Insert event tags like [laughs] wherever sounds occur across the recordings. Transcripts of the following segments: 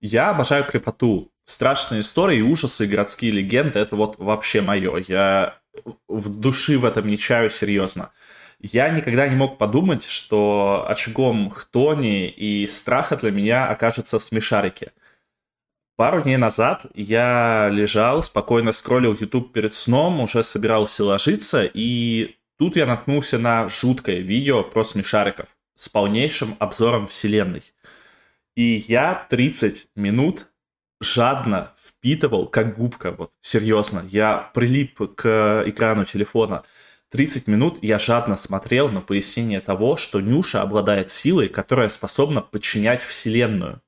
Я обожаю крепоту. Страшные истории, ужасы, городские легенды — это вот вообще мое. Я в души в этом не чаю серьезно. Я никогда не мог подумать, что очагом хтони и страха для меня окажется смешарики. Пару дней назад я лежал, спокойно скроллил YouTube перед сном, уже собирался ложиться, и тут я наткнулся на жуткое видео про смешариков с полнейшим обзором вселенной. И я 30 минут жадно впитывал, как губка, вот, серьезно. Я прилип к экрану телефона. 30 минут я жадно смотрел на пояснение того, что Нюша обладает силой, которая способна подчинять Вселенную.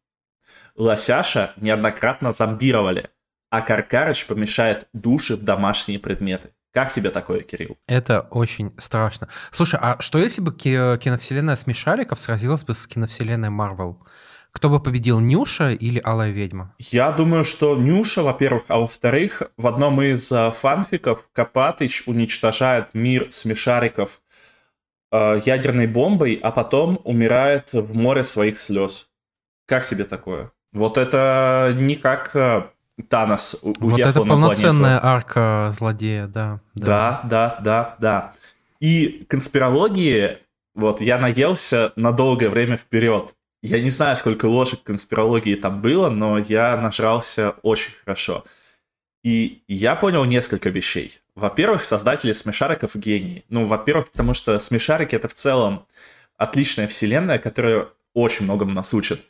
Лосяша неоднократно зомбировали, а Каркарыч помешает души в домашние предметы. Как тебе такое, Кирилл? Это очень страшно. Слушай, а что если бы киновселенная Смешариков сразилась бы с киновселенной Марвел? Кто бы победил, Нюша или Алая Ведьма? Я думаю, что Нюша, во-первых, а во-вторых, в одном из uh, фанфиков Копатыч уничтожает мир смешариков uh, ядерной бомбой, а потом умирает в море своих слез. Как тебе такое? Вот это не как uh, Танос уехал Вот это полноценная арка злодея, да, да. Да, да, да, да. И конспирологии, вот я наелся на долгое время вперед. Я не знаю, сколько ложек конспирологии там было, но я нажрался очень хорошо. И я понял несколько вещей. Во-первых, создатели смешариков гении. Ну, во-первых, потому что смешарики это в целом отличная вселенная, которая очень многому нас учит.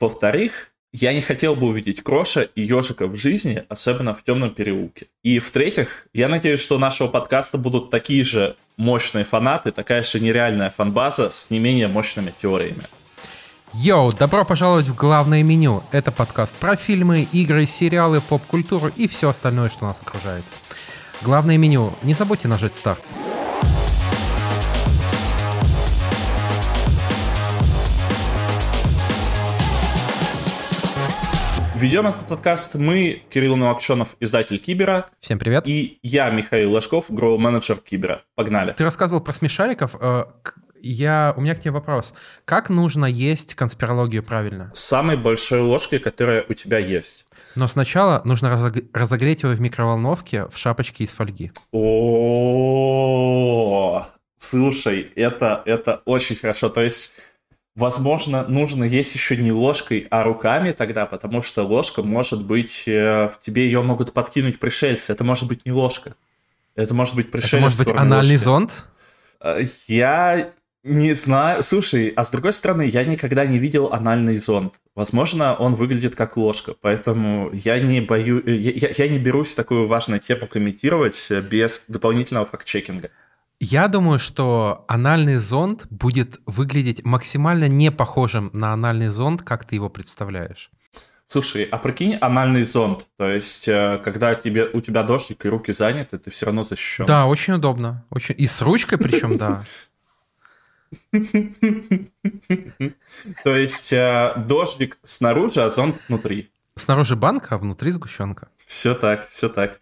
Во-вторых, я не хотел бы увидеть Кроша и Ежика в жизни, особенно в темном переулке. И в-третьих, я надеюсь, что нашего подкаста будут такие же мощные фанаты, такая же нереальная фанбаза с не менее мощными теориями. Йоу, добро пожаловать в главное меню. Это подкаст про фильмы, игры, сериалы, поп-культуру и все остальное, что нас окружает. Главное меню. Не забудьте нажать старт. Ведем этот подкаст мы, Кирилл Новокшенов, издатель Кибера. Всем привет. И я, Михаил Ложков, гроу-менеджер Кибера. Погнали. Ты рассказывал про смешариков. Я, у меня к тебе вопрос. Как нужно есть конспирологию правильно? Самой большой ложкой, которая у тебя есть. Но сначала нужно разогреть его в микроволновке в шапочке из фольги. О, слушай, это, это очень хорошо. То есть, возможно, нужно есть еще не ложкой, а руками тогда, потому что ложка может быть... Э, тебе ее могут подкинуть пришельцы. Это может быть не ложка. Это может быть пришелец. Это может быть анальный ложки. зонд? Э, я не знаю. Слушай, а с другой стороны, я никогда не видел анальный зонд. Возможно, он выглядит как ложка, поэтому я не бою, я, я не берусь такую важную тему комментировать без дополнительного факт-чекинга. Я думаю, что анальный зонд будет выглядеть максимально не похожим на анальный зонд, как ты его представляешь. Слушай, а прикинь анальный зонд, то есть э, когда тебе, у тебя дождик и руки заняты, ты все равно защищен. Да, очень удобно. Очень... И с ручкой причем, да. [laughs] То есть э, дождик снаружи, а зонт внутри. Снаружи банка, а внутри сгущенка. Все так, все так.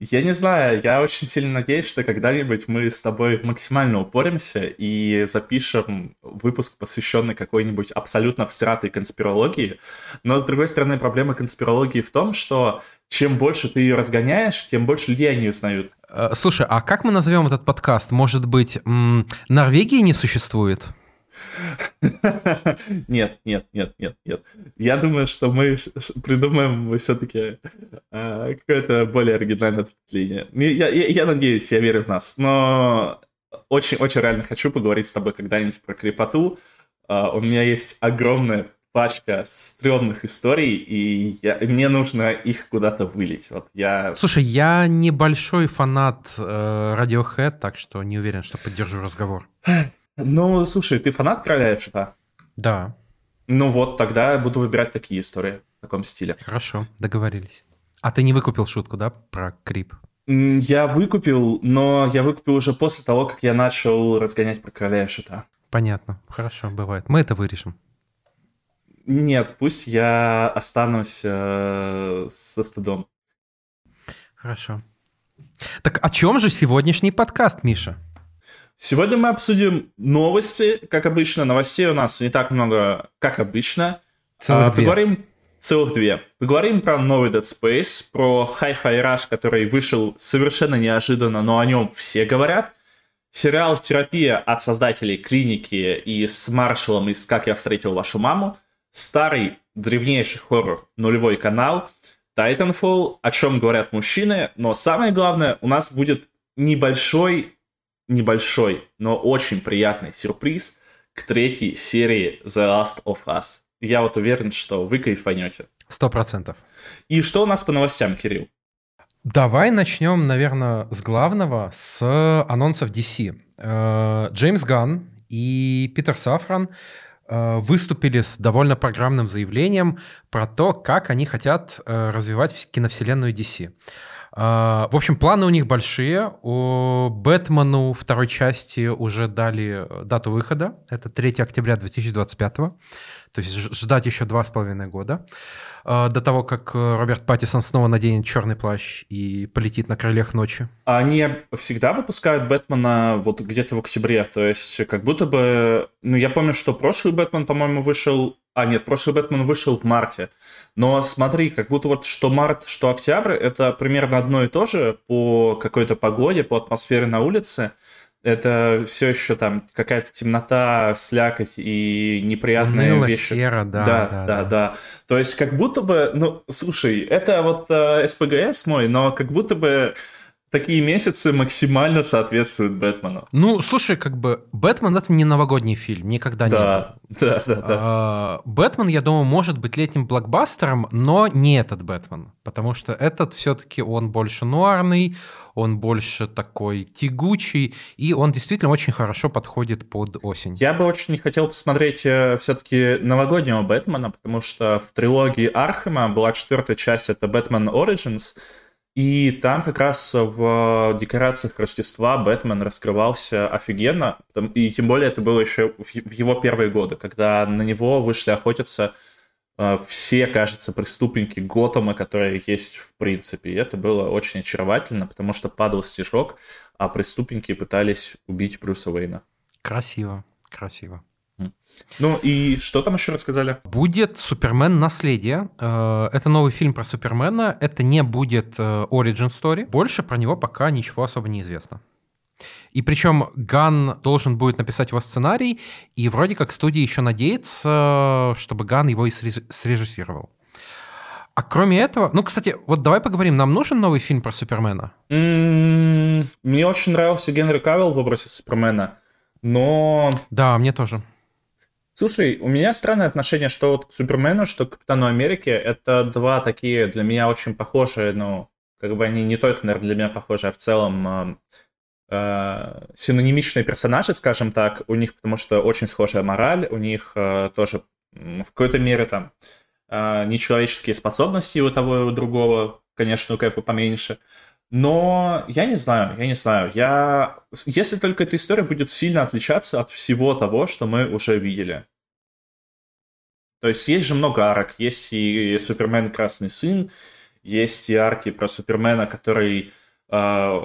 Я не знаю, я очень сильно надеюсь, что когда-нибудь мы с тобой максимально упоримся и запишем выпуск, посвященный какой-нибудь абсолютно всратой конспирологии. Но, с другой стороны, проблема конспирологии в том, что чем больше ты ее разгоняешь, тем больше людей они узнают. Э, слушай, а как мы назовем этот подкаст? Может быть, Норвегии не существует? Нет, нет, нет, нет, нет. Я думаю, что мы придумаем все-таки э, какое-то более оригинальное ответвление. Я, я, я надеюсь, я верю в нас. Но очень-очень реально хочу поговорить с тобой когда-нибудь про крепоту. Э, у меня есть огромная пачка стрёмных историй, и я, мне нужно их куда-то вылить. Вот я... Слушай, я небольшой фанат э, Radiohead, так что не уверен, что поддержу разговор. [laughs] Ну, слушай, ты фанат Короля Шута? Да. Ну вот, тогда я буду выбирать такие истории в таком стиле. Хорошо, договорились. А ты не выкупил шутку, да, про крип? Я выкупил, но я выкупил уже после того, как я начал разгонять про Короля Шута. Понятно, хорошо, бывает. Мы это вырежем. Нет, пусть я останусь э, со стыдом. Хорошо. Так о чем же сегодняшний подкаст, Миша? Сегодня мы обсудим новости. Как обычно, новостей у нас не так много, как обычно. Целых а, Поговорим целых две. Поговорим про новый Dead Space, про Hi-Fi Rush, который вышел совершенно неожиданно, но о нем все говорят. Сериал «Терапия» от создателей «Клиники» и с Маршалом из «Как я встретил вашу маму». Старый, древнейший хоррор «Нулевой канал». Titanfall, о чем говорят мужчины, но самое главное, у нас будет небольшой, небольшой, но очень приятный сюрприз к третьей серии The Last of Us. Я вот уверен, что вы кайфанете. Сто процентов. И что у нас по новостям, Кирилл? Давай начнем, наверное, с главного, с анонсов DC. Э, Джеймс Ганн и Питер Сафран Э, выступили с довольно программным заявлением про то, как они хотят э, развивать киновселенную DC. Э, в общем, планы у них большие. У Бэтмену второй части уже дали дату выхода. Это 3 октября 2025. То есть ждать еще два с половиной года. А, до того, как э, Роберт Паттисон снова наденет черный плащ и полетит на крыльях ночи. Они всегда выпускают Бэтмена вот где-то в октябре, то есть как будто бы... Ну, я помню, что прошлый Бэтмен, по-моему, вышел... А, нет, прошлый Бэтмен вышел в марте. Но смотри, как будто вот что март, что октябрь, это примерно одно и то же по какой-то погоде, по атмосфере на улице это все еще там какая-то темнота, слякоть и неприятные Уныло, вещи. Серо, да, да, да, да, да. То есть как будто бы, ну, слушай, это вот э, СПГС мой, но как будто бы такие месяцы максимально соответствуют Бэтмену. Ну, слушай, как бы Бэтмен это не новогодний фильм, никогда да, не был. Да, да, да. А, Бэтмен, я думаю, может быть летним блокбастером, но не этот Бэтмен, потому что этот все-таки он больше нуарный, он больше такой тягучий, и он действительно очень хорошо подходит под осень. Я бы очень хотел посмотреть э, все-таки новогоднего Бэтмена, потому что в трилогии Архема была четвертая часть, это Бэтмен Origins, и там как раз в декорациях Рождества Бэтмен раскрывался офигенно, и тем более это было еще в его первые годы, когда на него вышли охотиться э, все, кажется, преступники Готэма, которые есть в принципе. И это было очень очаровательно, потому что падал стежок, а преступники пытались убить Брюса Уэйна. Красиво, красиво. Ну и что там еще рассказали? Будет Супермен Наследие. Э, это новый фильм про Супермена. Это не будет э, Origin Story. Больше про него пока ничего особо не известно. И причем Ган должен будет написать его сценарий, и вроде как студия еще надеется, чтобы Ган его и срежиссировал. А кроме этого, ну, кстати, вот давай поговорим, нам нужен новый фильм про Супермена? М-м, мне очень нравился Генри Кавилл в образе Супермена, но... Да, мне тоже. Слушай, у меня странное отношение, что вот к Супермену, что к Капитану Америки. Это два такие для меня очень похожие, ну, как бы они не только, наверное, для меня похожи, а в целом э, э, синонимичные персонажи, скажем так, у них, потому что очень схожая мораль, у них э, тоже в какой-то мере там э, нечеловеческие способности у того и у другого, конечно, у Кэпа поменьше. Но я не знаю, я не знаю. Я... Если только эта история будет сильно отличаться от всего того, что мы уже видели. То есть есть же много арок. Есть и Супермен Красный Сын, есть и арки про Супермена, который э,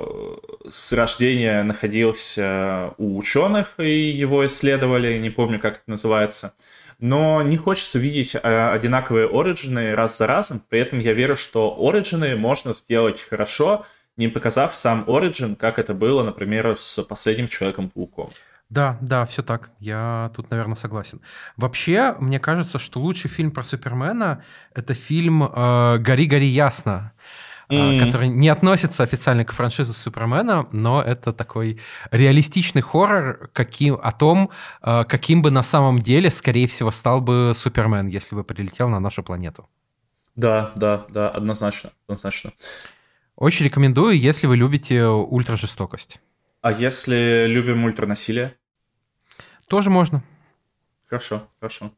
с рождения находился у ученых и его исследовали, не помню, как это называется. Но не хочется видеть э, одинаковые оригины раз за разом. При этом я верю, что оригины можно сделать хорошо, не показав сам Origin, как это было, например, с последним Человеком-пауком. Да, да, все так. Я тут, наверное, согласен. Вообще, мне кажется, что лучший фильм про Супермена это фильм э, «Гори, гори ясно», mm. который не относится официально к франшизе Супермена, но это такой реалистичный хоррор каким, о том, э, каким бы на самом деле, скорее всего, стал бы Супермен, если бы прилетел на нашу планету. Да, да, да, однозначно, однозначно. Очень рекомендую, если вы любите ультражестокость. А если любим ультранасилие? Тоже можно. Хорошо, хорошо.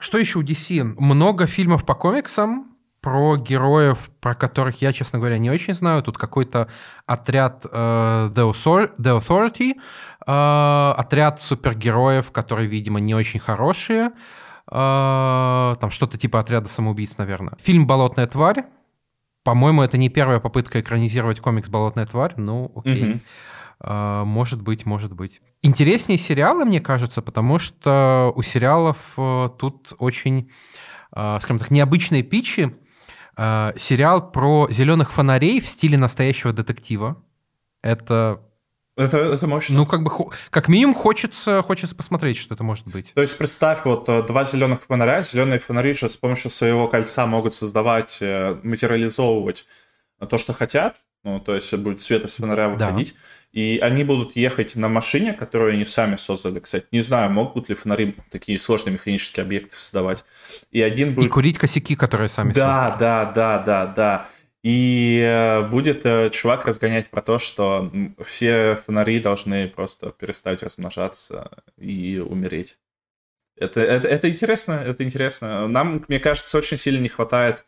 Что еще у DC? Много фильмов по комиксам про героев, про которых я, честно говоря, не очень знаю. Тут какой-то отряд э, The, Authority, э, отряд супергероев, которые, видимо, не очень хорошие. Э, там что-то типа отряда самоубийц, наверное. Фильм «Болотная тварь» По-моему, это не первая попытка экранизировать комикс «Болотная тварь», ну, окей. Угу. Может быть, может быть. Интереснее сериалы, мне кажется, потому что у сериалов uh, тут очень скажем так, необычные питчи. Сериал про зеленых фонарей в стиле настоящего детектива. Это это, это мощно. Ну, как бы, как минимум, хочется, хочется посмотреть, что это может быть. То есть, представь, вот э, два зеленых фонаря, зеленые фонари же с помощью своего кольца могут создавать, э, материализовывать то, что хотят, ну, то есть будет свет из фонаря выходить, да. и они будут ехать на машине, которую они сами создали, кстати. Не знаю, могут ли фонари такие сложные механические объекты создавать. И один будет... И курить косяки, которые сами да, создали. Да, да, да, да, да. И э, будет э, чувак разгонять про то, что все фонари должны просто перестать размножаться и умереть. Это, это, это интересно, это интересно. Нам, мне кажется, очень сильно не хватает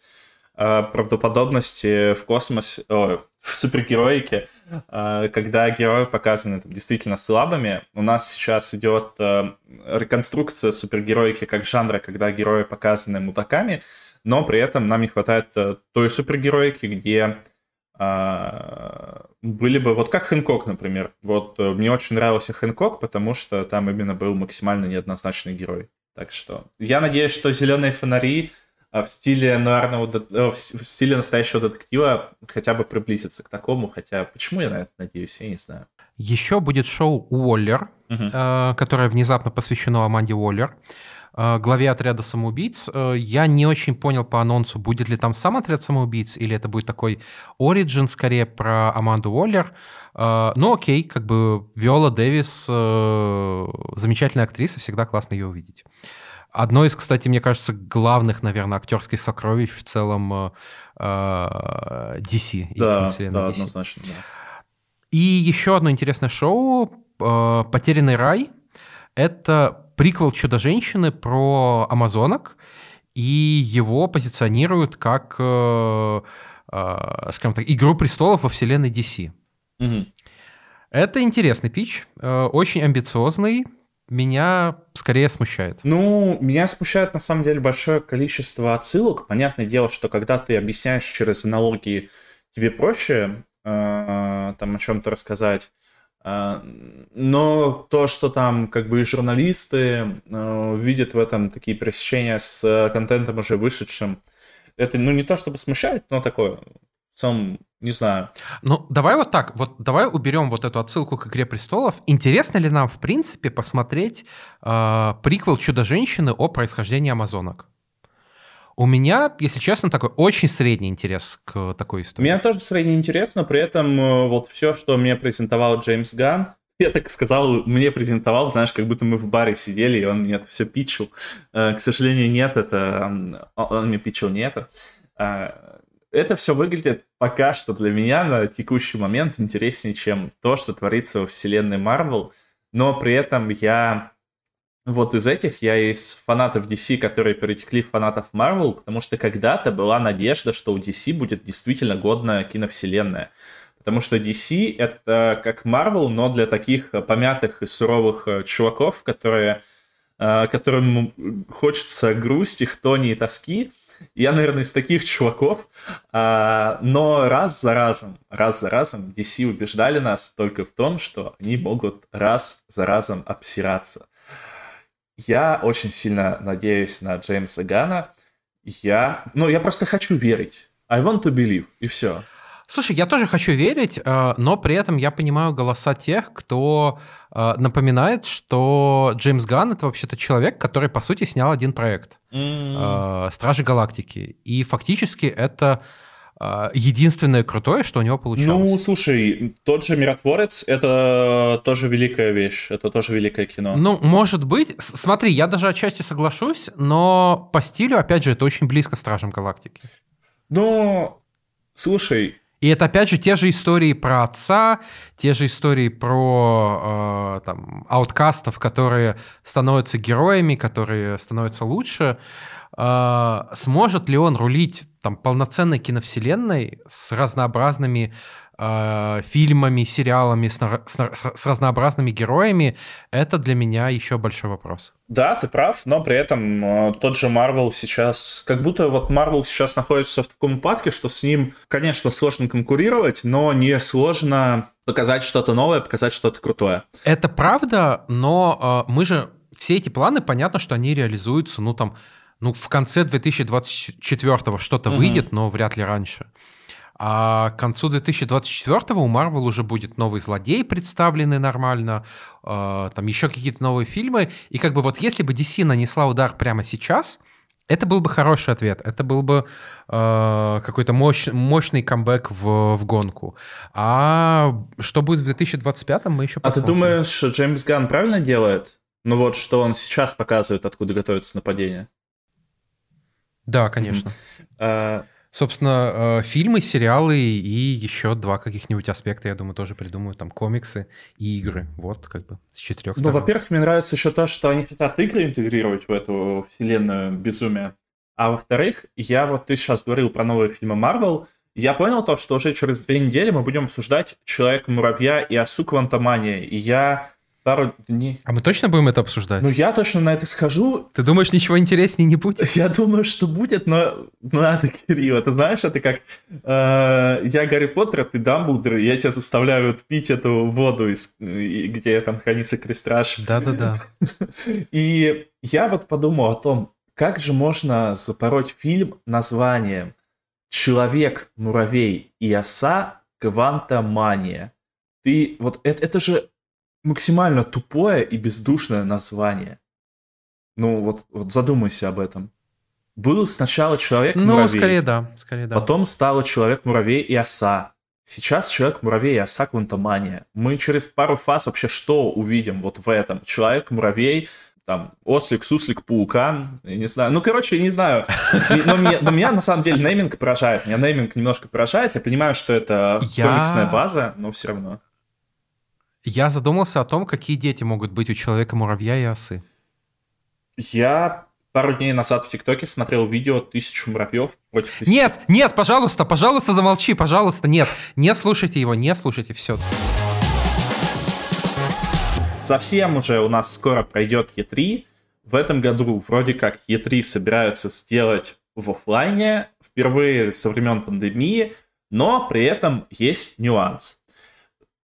э, правдоподобности в космосе, о, в супергероике, э, когда герои показаны там, действительно слабыми. У нас сейчас идет э, реконструкция супергероики как жанра, когда герои показаны мудаками, но при этом нам не хватает э, той супергероики, где а, были бы, вот как Хэнкок, например. Вот э, мне очень нравился Хэнкок, потому что там именно был максимально неоднозначный герой. Так что я надеюсь, что зеленые фонари э, в стиле нуарного, в стиле настоящего детектива хотя бы приблизится к такому, хотя почему я на это надеюсь, я не знаю. Еще будет шоу Уоллер, угу. которое внезапно посвящено Аманде Уоллер. Э, главе отряда самоубийц. Э, я не очень понял по анонсу, будет ли там сам отряд самоубийц, или это будет такой оригин скорее про Аманду Уоллер. Э, ну окей, как бы Виола Дэвис замечательная актриса, всегда классно ее увидеть. Одно из, кстати, мне кажется, главных, наверное, актерских сокровищ в целом DC. Да, да, DC. однозначно, да. И еще одно интересное шоу «Потерянный рай». Это приквел «Чудо-женщины» про амазонок, и его позиционируют как, э, э, скажем так, «Игру престолов» во вселенной DC. Угу. Это интересный пич, э, очень амбициозный, меня скорее смущает. Ну, меня смущает на самом деле большое количество отсылок. Понятное дело, что когда ты объясняешь через аналогии, тебе проще э, там о чем-то рассказать. А, но то, что там как бы журналисты э, видят в этом такие пересечения с контентом уже вышедшим, это ну не то чтобы смущает, но такое целом не знаю. Ну, давай вот так, вот давай уберем вот эту отсылку к «Игре престолов». Интересно ли нам, в принципе, посмотреть э, приквел «Чудо-женщины» о происхождении амазонок? У меня, если честно, такой очень средний интерес к такой истории. У меня тоже средний интерес, но при этом э, вот все, что мне презентовал Джеймс Ган, я так сказал, мне презентовал, знаешь, как будто мы в баре сидели, и он мне это все питчил. Э, к сожалению, нет, это... Он мне питчил не это. Э, это все выглядит пока что для меня на текущий момент интереснее, чем то, что творится во вселенной Марвел, но при этом я вот из этих я из фанатов DC, которые перетекли в фанатов Marvel, потому что когда-то была надежда, что у DC будет действительно годная киновселенная. Потому что DC — это как Marvel, но для таких помятых и суровых э, чуваков, которые, э, которым хочется грусти, хтони и тоски. Я, наверное, из таких чуваков. А, но раз за разом, раз за разом DC убеждали нас только в том, что они могут раз за разом обсираться. Я очень сильно надеюсь на Джеймса Гана. Я, ну, я просто хочу верить. I want to believe, и все. Слушай, я тоже хочу верить, э, но при этом я понимаю голоса тех, кто э, напоминает, что Джеймс Ганн это вообще-то человек, который, по сути, снял один проект mm. «Стражи Галактики». И фактически это единственное крутое, что у него получилось. Ну, слушай, тот же «Миротворец» — это тоже великая вещь, это тоже великое кино. Ну, может быть. Смотри, я даже отчасти соглашусь, но по стилю, опять же, это очень близко «Стражам Галактики». Ну, слушай... И это, опять же, те же истории про отца, те же истории про э, там, ауткастов, которые становятся героями, которые становятся лучше. Э, сможет ли он рулить там полноценной киновселенной с разнообразными э, фильмами, сериалами, с, с, с разнообразными героями, это для меня еще большой вопрос. Да, ты прав, но при этом э, тот же Марвел сейчас, как будто вот Марвел сейчас находится в таком упадке, что с ним, конечно, сложно конкурировать, но не сложно показать что-то новое, показать что-то крутое. Это правда, но э, мы же все эти планы, понятно, что они реализуются, ну там Ну, в конце 2024 что-то угу. выйдет, но вряд ли раньше. А к концу 2024 у Marvel уже будет новый злодей представленный нормально, э, там еще какие-то новые фильмы. И как бы вот если бы DC нанесла удар прямо сейчас, это был бы хороший ответ. Это был бы э, какой-то мощ, мощный камбэк в, в гонку. А что будет в 2025, мы еще посмотрим. А ты думаешь, что Джеймс Ганн правильно делает? Ну вот, что он сейчас показывает, откуда готовится нападение? Да, конечно. Mm-hmm. Собственно, э, фильмы, сериалы и еще два каких-нибудь аспекта, я думаю, тоже придумают. Там комиксы и игры. Вот, как бы, с четырех ну, сторон. Ну, во-первых, мне нравится еще то, что они хотят игры интегрировать в эту вселенную безумия. А во-вторых, я вот, ты сейчас говорил про новые фильмы Marvel, я понял то, что уже через две недели мы будем обсуждать Человека-муравья и Осу Квантомания. И я пару дней. А мы точно будем это обсуждать? Ну, я точно на это схожу. Ты думаешь, ничего интереснее не будет? [laughs] Я думаю, что будет, но надо, Кирилл. Ты знаешь, это как э, я Гарри Поттер, а ты Дамблдор, и я тебя заставляю пить эту воду, из, где там хранится крестраж. Да-да-да. [laughs] И я вот подумал о том, как же можно запороть фильм названием «Человек, муравей и оса. Квантомания». Ты вот это, это же максимально тупое и бездушное название. Ну вот, вот задумайся об этом. Был сначала человек-муравей. Ну, скорее да, скорее да. Потом стало человек-муравей и оса. Сейчас человек-муравей и оса квантомания. Мы через пару фаз вообще что увидим вот в этом? Человек-муравей, там, ослик, суслик, паукан, я не знаю. Ну, короче, я не знаю. [laughs] Но, мне, но меня, на самом деле, нейминг поражает. Меня нейминг немножко поражает. Я понимаю, что это я... комиксная база, но все равно. Я задумался о том, какие дети могут быть у человека-муравья и осы. Я пару дней назад в ТикТоке смотрел видео «Тысячу муравьев против тысячи». Нет, нет, пожалуйста, пожалуйста, замолчи, пожалуйста, нет. Не слушайте его, не слушайте, все. Совсем уже у нас скоро пройдет Е3. В этом году вроде как Е3 собираются сделать в офлайне впервые со времен пандемии, но при этом есть нюанс.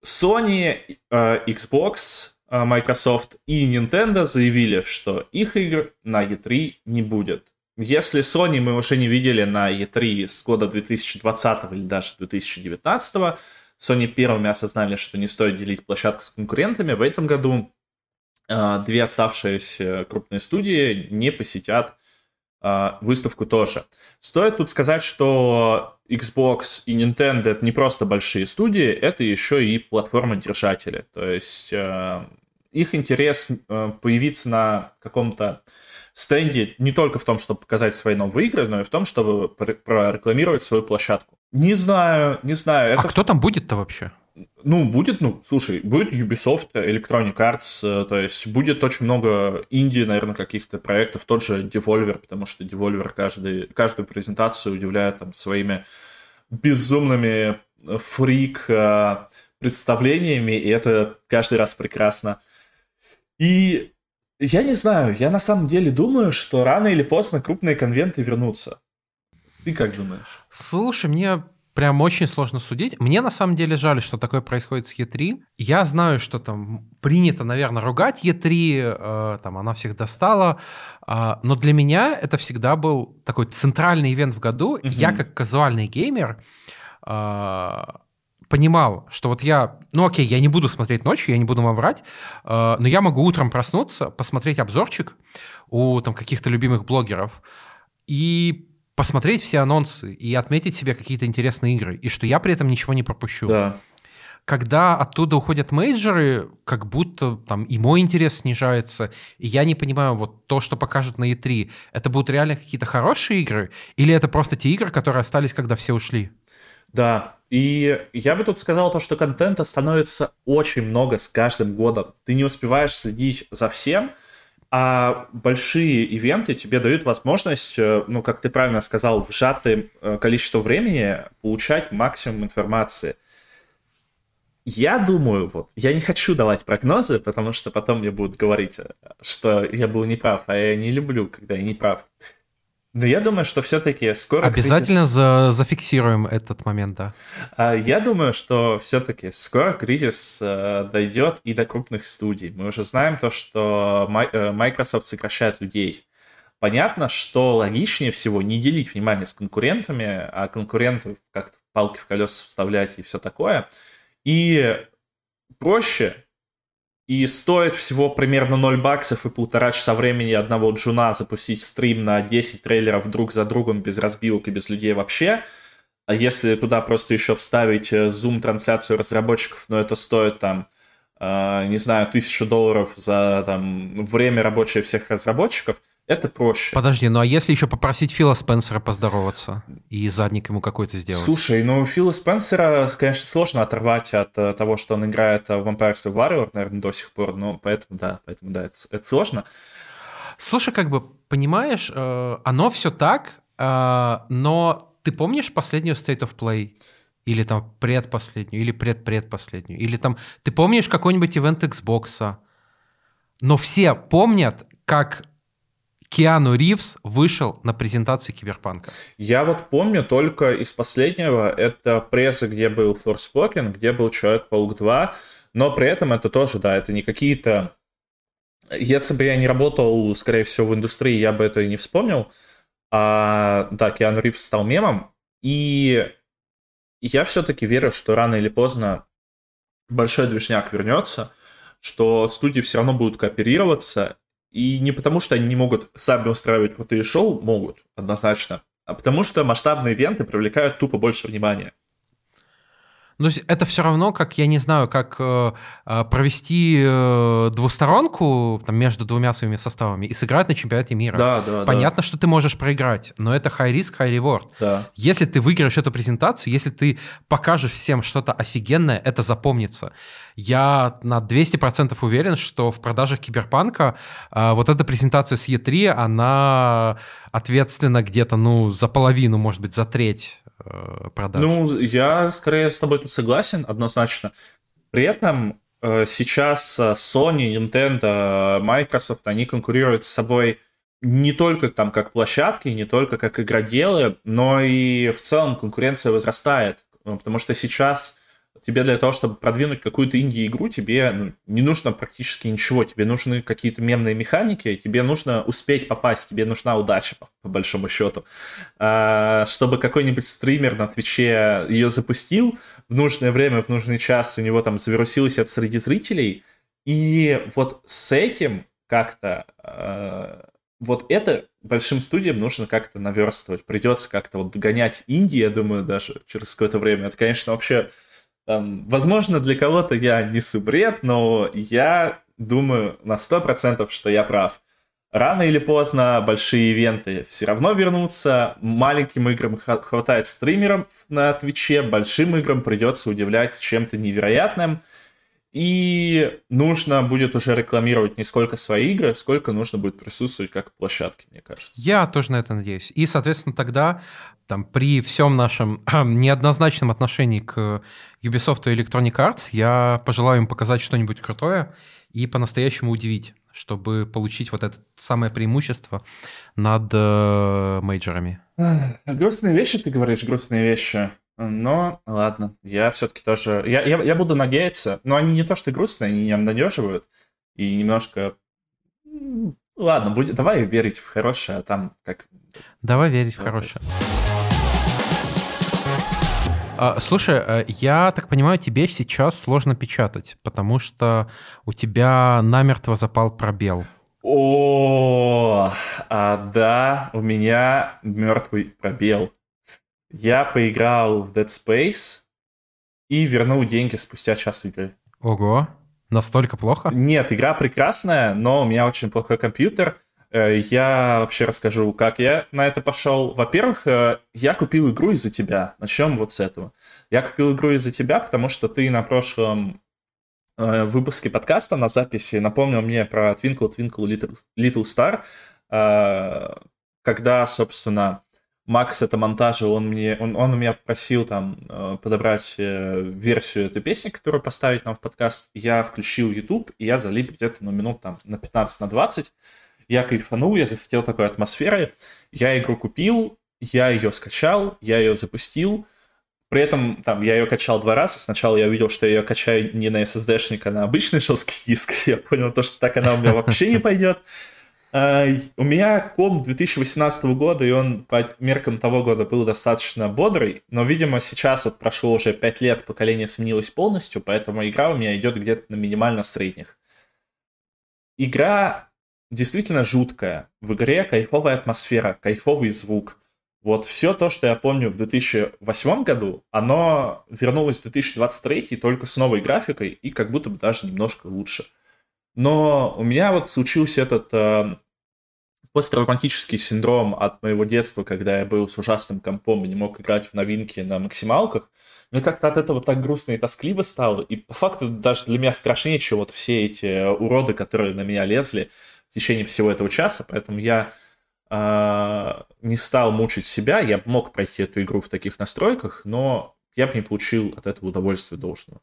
Sony, э, Xbox, э, Microsoft и Nintendo заявили, что их игр на E3 не будет. Если Sony мы уже не видели на E3 с года 2020 или даже 2019, Sony первыми осознали, что не стоит делить площадку с конкурентами. В этом году э, две оставшиеся крупные студии не посетят выставку тоже. Стоит тут сказать, что Xbox и Nintendo это не просто большие студии, это еще и платформа-держатели. То есть э, их интерес э, появиться на каком-то стенде не только в том, чтобы показать свои новые игры, но и в том, чтобы прорекламировать свою площадку. Не знаю, не знаю. А это... А кто там будет-то вообще? Ну, будет, ну, слушай, будет Ubisoft, Electronic Arts, э, то есть будет очень много инди, наверное, каких-то проектов, тот же Devolver, потому что Devolver каждый, каждую презентацию удивляет там своими безумными э, фрик э, представлениями, и это каждый раз прекрасно. И я не знаю, я на самом деле думаю, что рано или поздно крупные конвенты вернутся. Ты как думаешь? Слушай, мне прям очень сложно судить. Мне на самом деле жаль, что такое происходит с E3. Я знаю, что там принято, наверное, ругать E3, э, там она всех достала, э, но для меня это всегда был такой центральный ивент в году. Mm-hmm. Я как казуальный геймер э, понимал, что вот я, ну окей, я не буду смотреть ночью, я не буду вам врать, э, но я могу утром проснуться, посмотреть обзорчик у там каких-то любимых блогеров и посмотреть все анонсы и отметить себе какие-то интересные игры, и что я при этом ничего не пропущу. Да. Когда оттуда уходят мейджоры, как будто там и мой интерес снижается, и я не понимаю, вот то, что покажут на E3, это будут реально какие-то хорошие игры, или это просто те игры, которые остались, когда все ушли? Да, и я бы тут сказал то, что контента становится очень много с каждым годом. Ты не успеваешь следить за всем, а большие ивенты тебе дают возможность, э, ну, как ты правильно сказал, в сжатое э, количество времени получать максимум информации. Я думаю, вот, я не хочу давать прогнозы, потому что потом мне будут говорить, э, что я был неправ, а я не люблю, когда я не прав. Но я думаю, что все-таки скоро... Обязательно кризис... за зафиксируем этот момент, да. А, я думаю, что все-таки скоро кризис э, дойдет и до крупных студий. Мы уже знаем то, что э, Microsoft сокращает людей. понятно, что логичнее всего не делить внимание с конкурентами, а конкурентов как-то палки в колеса вставлять и все такое. И проще и стоит всего примерно 0 баксов и полтора часа времени одного джуна запустить стрим на 10 трейлеров друг за другом без разбивок и без людей вообще. А если туда просто еще вставить зум-трансляцию э, разработчиков, но это стоит там, э, не знаю, тысячу долларов за там, время рабочее всех разработчиков – это проще. Подожди, ну а если еще попросить Фила Спенсера поздороваться и задник ему какой-то сделать? Слушай, ну Фила Спенсера, конечно, сложно оторвать от э, того, что он играет в Vampire Warrior, наверное, до сих пор, но поэтому, да, поэтому, да, это, это сложно. Слушай, как бы, понимаешь, э, оно все так, э, но ты помнишь последнюю State of Play? Или там предпоследнюю, или предпредпоследнюю, или там... Ты помнишь какой-нибудь ивент Xbox? Но все помнят, как Киану Ривз вышел на презентации Киберпанка? Я вот помню только из последнего, это пресса, где был Forspoken, где был Человек-паук 2, но при этом это тоже, да, это не какие-то... Если бы я не работал, скорее всего, в индустрии, я бы это и не вспомнил. А, да, Киану Ривз стал мемом, и я все-таки верю, что рано или поздно большой движняк вернется, что студии все равно будут кооперироваться, и не потому, что они не могут сами устраивать крутые шоу, могут, однозначно, а потому что масштабные ивенты привлекают тупо больше внимания. Но это все равно, как, я не знаю, как э, э, провести э, двусторонку там, между двумя своими составами и сыграть на чемпионате мира. Да, да, Понятно, да. что ты можешь проиграть, но это high risk, high reward. Да. Если ты выиграешь эту презентацию, если ты покажешь всем что-то офигенное, это запомнится. Я на 200% уверен, что в продажах Киберпанка э, вот эта презентация с E3, она ответственна где-то, ну, за половину, может быть, за треть продаж. Ну, я скорее с тобой тут согласен, однозначно. При этом э, сейчас э, Sony, Nintendo, Microsoft, они конкурируют с собой не только там как площадки, не только как игроделы, но и в целом конкуренция возрастает. Потому что сейчас тебе для того, чтобы продвинуть какую-то инди-игру, тебе ну, не нужно практически ничего. Тебе нужны какие-то мемные механики, тебе нужно успеть попасть, тебе нужна удача, по, по большому счету. А, чтобы какой-нибудь стример на Твиче ее запустил в нужное время, в нужный час, у него там завирусилось это среди зрителей. И вот с этим как-то... А, вот это большим студиям нужно как-то наверстывать. Придется как-то вот догонять Индии, я думаю, даже через какое-то время. Это, конечно, вообще там, возможно, для кого-то я несу бред, но я думаю на 100%, что я прав. Рано или поздно большие ивенты все равно вернутся. Маленьким играм хватает стримеров на Твиче, большим играм придется удивлять чем-то невероятным. И нужно будет уже рекламировать не сколько свои игры, сколько нужно будет присутствовать как площадки, мне кажется. Я тоже на это надеюсь. И, соответственно, тогда там, при всем нашем [clears throat] неоднозначном отношении к Ubisoft и Electronic Arts, я пожелаю им показать что-нибудь крутое и по-настоящему удивить, чтобы получить вот это самое преимущество над э, мейджорами. Грустные вещи, ты говоришь, грустные вещи. Но ладно, я все-таки тоже... Я, я, я буду надеяться, но они не то что грустные, они не обнадеживают. И немножко... Ладно, будет, давай верить в хорошее, а там как... Давай верить давай. в хорошее. А, слушай, э, я так понимаю, тебе сейчас сложно печатать, потому что у тебя намертво запал пробел. О, а да, у меня мертвый пробел. Я поиграл в Dead Space и вернул деньги спустя час игры. Ого, настолько плохо? Нет, игра прекрасная, но у меня очень плохой компьютер. Э, я вообще расскажу, как я на это пошел. Во-первых, э, я купил игру из-за тебя. Начнем вот с этого. Я купил игру из-за тебя, потому что ты на прошлом э, выпуске подкаста на записи напомнил мне про Twinkle Twinkle Little, Little Star, когда, собственно, Макс это монтажил, он, мне, он, он у меня попросил там э, подобрать э, версию этой песни, которую поставить нам в подкаст. Я включил YouTube, и я залип где-то ну, минут там на 15, на 20. Я кайфанул, я захотел такой атмосферы. Я игру купил, я ее скачал, я ее запустил. При этом там я ее качал два раза. Сначала я увидел, что я ее качаю не на SSD-шник, а на обычный жесткий диск. [laughs] Я понял то, что так она у меня вообще не пойдет. А, у меня комп 2018 года, и он по меркам того года был достаточно бодрый, но, видимо, сейчас вот прошло уже 5 лет, поколение сменилось полностью, поэтому игра у меня идет где-то на минимально средних. Игра действительно жуткая. В игре кайфовая атмосфера, кайфовый звук. Вот все то, что я помню в 2008 году, оно вернулось в 2023 только с новой графикой и как будто бы даже немножко лучше. Но у меня вот случился этот э, посттравматический синдром от моего детства, когда я был с ужасным компом и не мог играть в новинки на максималках. Мне как-то от этого так грустно и тоскливо стало. И по факту даже для меня страшнее, чем вот все эти уроды, которые на меня лезли в течение всего этого часа. Поэтому я э, не стал мучить себя. Я мог пройти эту игру в таких настройках, но я бы не получил от этого удовольствия должного.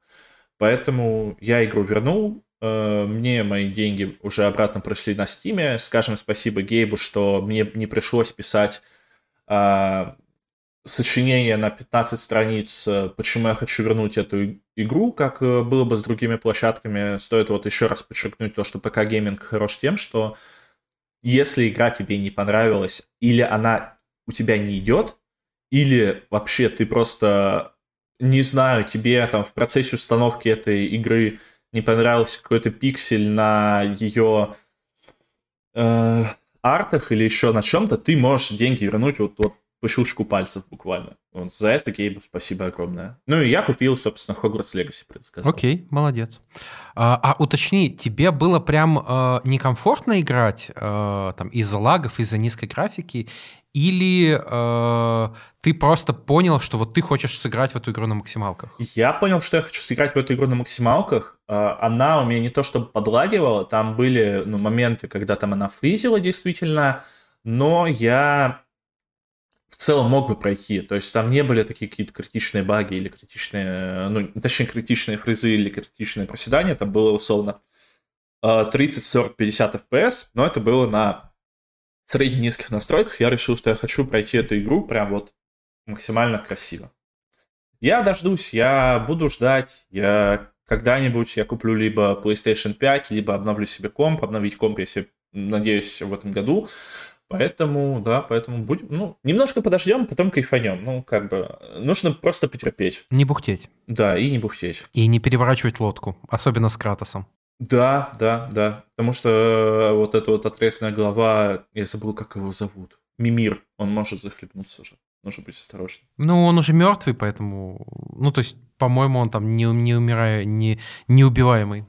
Поэтому я игру вернул, Э, мне мои деньги уже обратно пришли на Стиме. Скажем спасибо Гейбу, что мне не пришлось писать а, сочинение на 15 страниц, э, почему я хочу вернуть эту игру, как э, было бы с другими площадками. Стоит вот еще раз подчеркнуть то, что ПК Гейминг хорош тем, что если игра тебе не понравилась, или она у тебя не идет, или вообще ты просто, не знаю, тебе там в процессе установки этой игры не понравился какой-то пиксель на ее э, артах или еще на чем-то, ты можешь деньги вернуть вот, вот по щелчку пальцев буквально. Вот за это Гейбу спасибо огромное. Ну и я купил, собственно, Hogwarts Legacy, предсказал. Окей, молодец. А, а уточни, тебе было прям э, некомфортно играть э, там из-за лагов, из-за низкой графики, или э, ты просто понял, что вот ты хочешь сыграть в эту игру на максималках? Я понял, что я хочу сыграть в эту игру на максималках. Э, она у меня не то чтобы подлагивала, там были ну, моменты, когда там она фризила действительно, но я в целом мог бы пройти. То есть там не были такие какие-то критичные баги или критичные, ну, точнее, критичные фризы или критичные проседания. Там было условно 30, 40, 50 FPS, но это было на средне-низких настройках я решил, что я хочу пройти эту игру прям вот максимально красиво. Я дождусь, я буду ждать, я когда-нибудь я куплю либо PlayStation 5, либо обновлю себе комп, обновить комп, если надеюсь, в этом году. Поэтому, да, поэтому будем, ну, немножко подождем, потом кайфанем. Ну, как бы, нужно просто потерпеть. Не бухтеть. Да, и не бухтеть. И не переворачивать лодку, особенно с Кратосом. Да, да, да. Потому что э, вот эта вот отрезанная голова, я забыл, как его зовут. Мимир, он может захлебнуться уже. Нужно быть осторожным. Ну, он уже мертвый, поэтому... Ну, то есть, по-моему, он там не, не умирая, не, неубиваемый.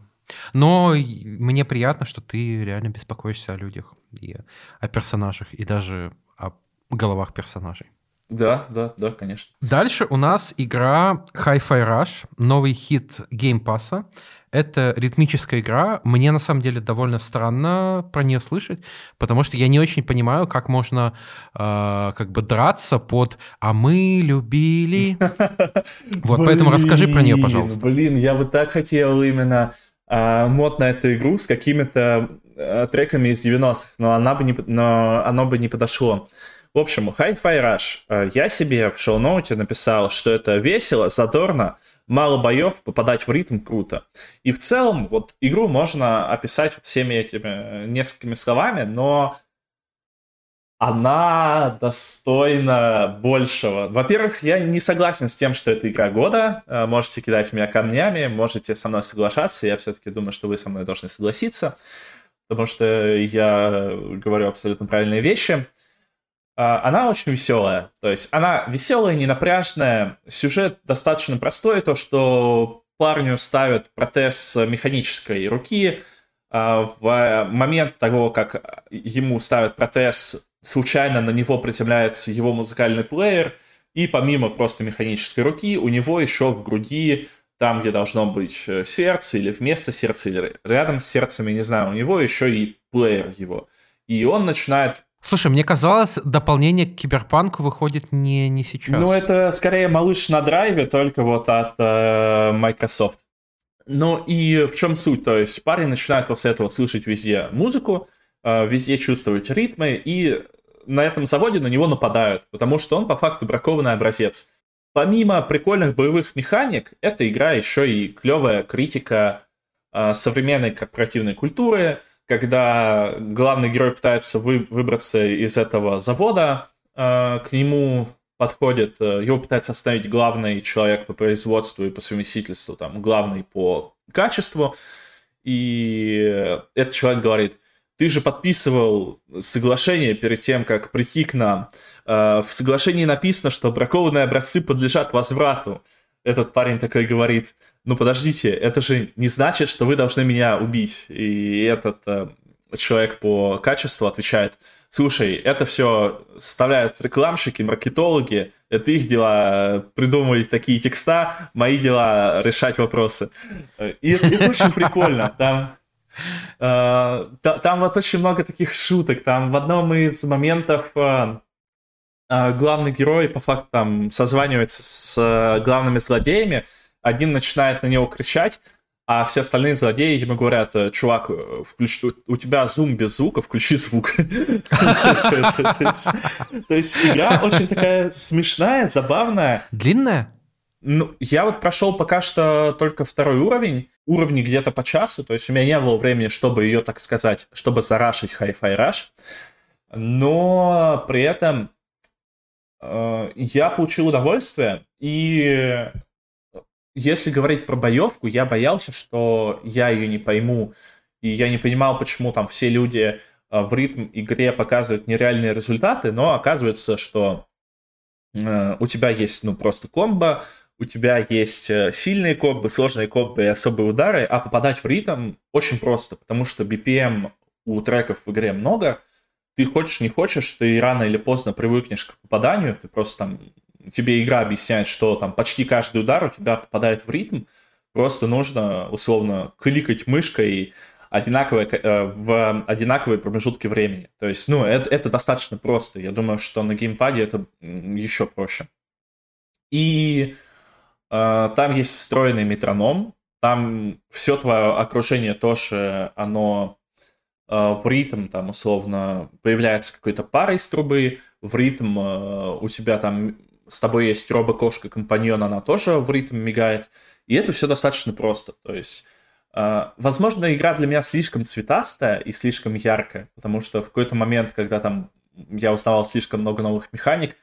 Но мне приятно, что ты реально беспокоишься о людях и о персонажах, и даже о головах персонажей. Да, да, да, конечно. Дальше у нас игра Hi-Fi Rush, новый хит Game Pass. Это ритмическая игра. Мне на самом деле довольно странно про нее слышать, потому что я не очень понимаю, как можно э, как бы драться под «а мы любили». [laughs] Вот, поэтому расскажи про нее, пожалуйста. Блин, я бы так хотел именно а, мод на эту игру с какими-то а, треками из 90-х, но, она бы не, но оно бы не подошло. В общем, Hi-Fi Rush. Я себе в шоу-ноуте написал, что это весело, задорно, мало боев, попадать в ритм круто. И в целом, вот игру можно описать всеми этими э, несколькими словами, но она достойна большего. Во-первых, я не согласен с тем, что это игра года. Э, можете кидать меня камнями, можете со мной соглашаться. Я все-таки думаю, что вы со мной должны согласиться, потому что я говорю абсолютно правильные вещи. Она очень веселая. То есть она веселая, ненапряжная, сюжет достаточно простой, то, что парню ставят протез механической руки, а, в момент того, как ему ставят протез, случайно на него приземляется его музыкальный плеер, и помимо просто механической руки, у него еще в груди, там, где должно быть э, сердце, или вместо сердца, или рядом с сердцем, я не знаю, у него еще и плеер его. И он начинает Слушай, мне казалось, дополнение к Киберпанку выходит не, не сейчас. Ну, это скорее малыш на драйве, только вот от э, Microsoft. Ну и в чем суть? То есть парень начинает после этого слышать везде музыку, э, везде чувствовать ритмы, и на этом заводе на него нападают, потому что он по факту бракованный образец. Помимо прикольных боевых механик, эта игра еще и клевая критика э, современной корпоративной культуры, когда главный герой пытается вы, выбраться из этого завода, э, к нему подходит, э, его пытается остановить главный человек по производству и по совместительству, там, главный по качеству, и этот человек говорит, ты же подписывал соглашение перед тем, как прийти к нам. Э, в соглашении написано, что бракованные образцы подлежат возврату. Этот парень такой говорит, ну подождите, это же не значит, что вы должны меня убить. И этот э, человек по качеству отвечает, слушай, это все составляют рекламщики, маркетологи, это их дела придумывать такие текста, мои дела решать вопросы. И это очень прикольно. Там Uh, там вот очень много таких шуток. Там в одном из моментов uh, uh, главный герой по факту там созванивается с главными злодеями. Один начинает на него кричать, а все остальные злодеи ему говорят, «Э, чувак, э, включи, у тебя зум без звука, включи звук. [laughs] То есть игра очень такая смешная, забавная. Длинная? Ну, я вот прошел пока что только второй уровень, уровни где-то по часу, то есть у меня не было времени, чтобы ее, так сказать, чтобы зарашить Hi-Fi Rush, но при этом э, я получил удовольствие, и если говорить про боевку, я боялся, что я ее не пойму, и я не понимал, почему там все люди э, в ритм игре показывают нереальные результаты, но оказывается, что э, у тебя есть, ну, просто комбо, у тебя есть э, сильные комбы, сложные комбы и особые удары, а попадать в ритм очень просто, потому что BPM у треков в игре много, ты хочешь, не хочешь, ты рано или поздно привыкнешь к попаданию, ты просто там тебе игра объясняет, что там почти каждый удар у тебя попадает в ритм, просто нужно условно кликать мышкой одинаковые, э, в одинаковые промежутки времени. То есть, ну, это, это достаточно просто. Я думаю, что на геймпаде это еще проще. И э, там есть встроенный метроном, там все твое окружение тоже, оно э, в ритм, там, условно, появляется какой-то пара из трубы, в ритм э, у тебя там с тобой есть робо-кошка-компаньон, она тоже в ритм мигает. И это все достаточно просто. То есть, э, возможно, игра для меня слишком цветастая и слишком яркая, потому что в какой-то момент, когда там я узнавал слишком много новых механик,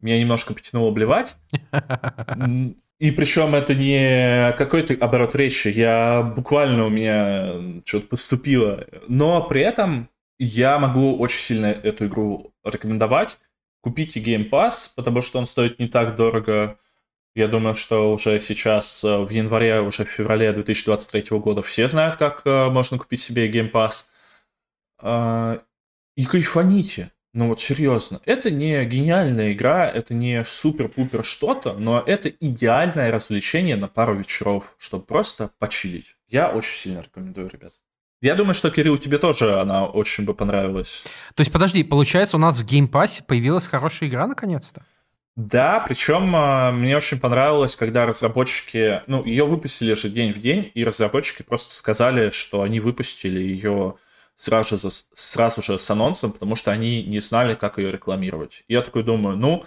меня немножко потянуло блевать. [laughs] И причем это не какой-то оборот речи, я буквально у меня что-то поступило. Но при этом я могу очень сильно эту игру рекомендовать купите Game Pass, потому что он стоит не так дорого. Я думаю, что уже сейчас, э, в январе, уже в феврале 2023 года все знают, как э, можно купить себе Game Pass. А, и кайфаните. Ну вот серьезно, это не гениальная игра, это не супер-пупер что-то, но это идеальное развлечение на пару вечеров, чтобы просто почилить. Я очень сильно рекомендую, ребят. Я думаю, что, Кирилл, тебе тоже она очень бы понравилась. То есть, подожди, получается, у нас в Game Pass е появилась хорошая игра наконец-то? Да, причем э, мне очень понравилось, когда разработчики, ну, ее выпустили же день в день, и разработчики просто сказали, что они выпустили ее сразу же, сразу же с анонсом, потому что они не знали, как ее рекламировать. И я такой думаю, ну,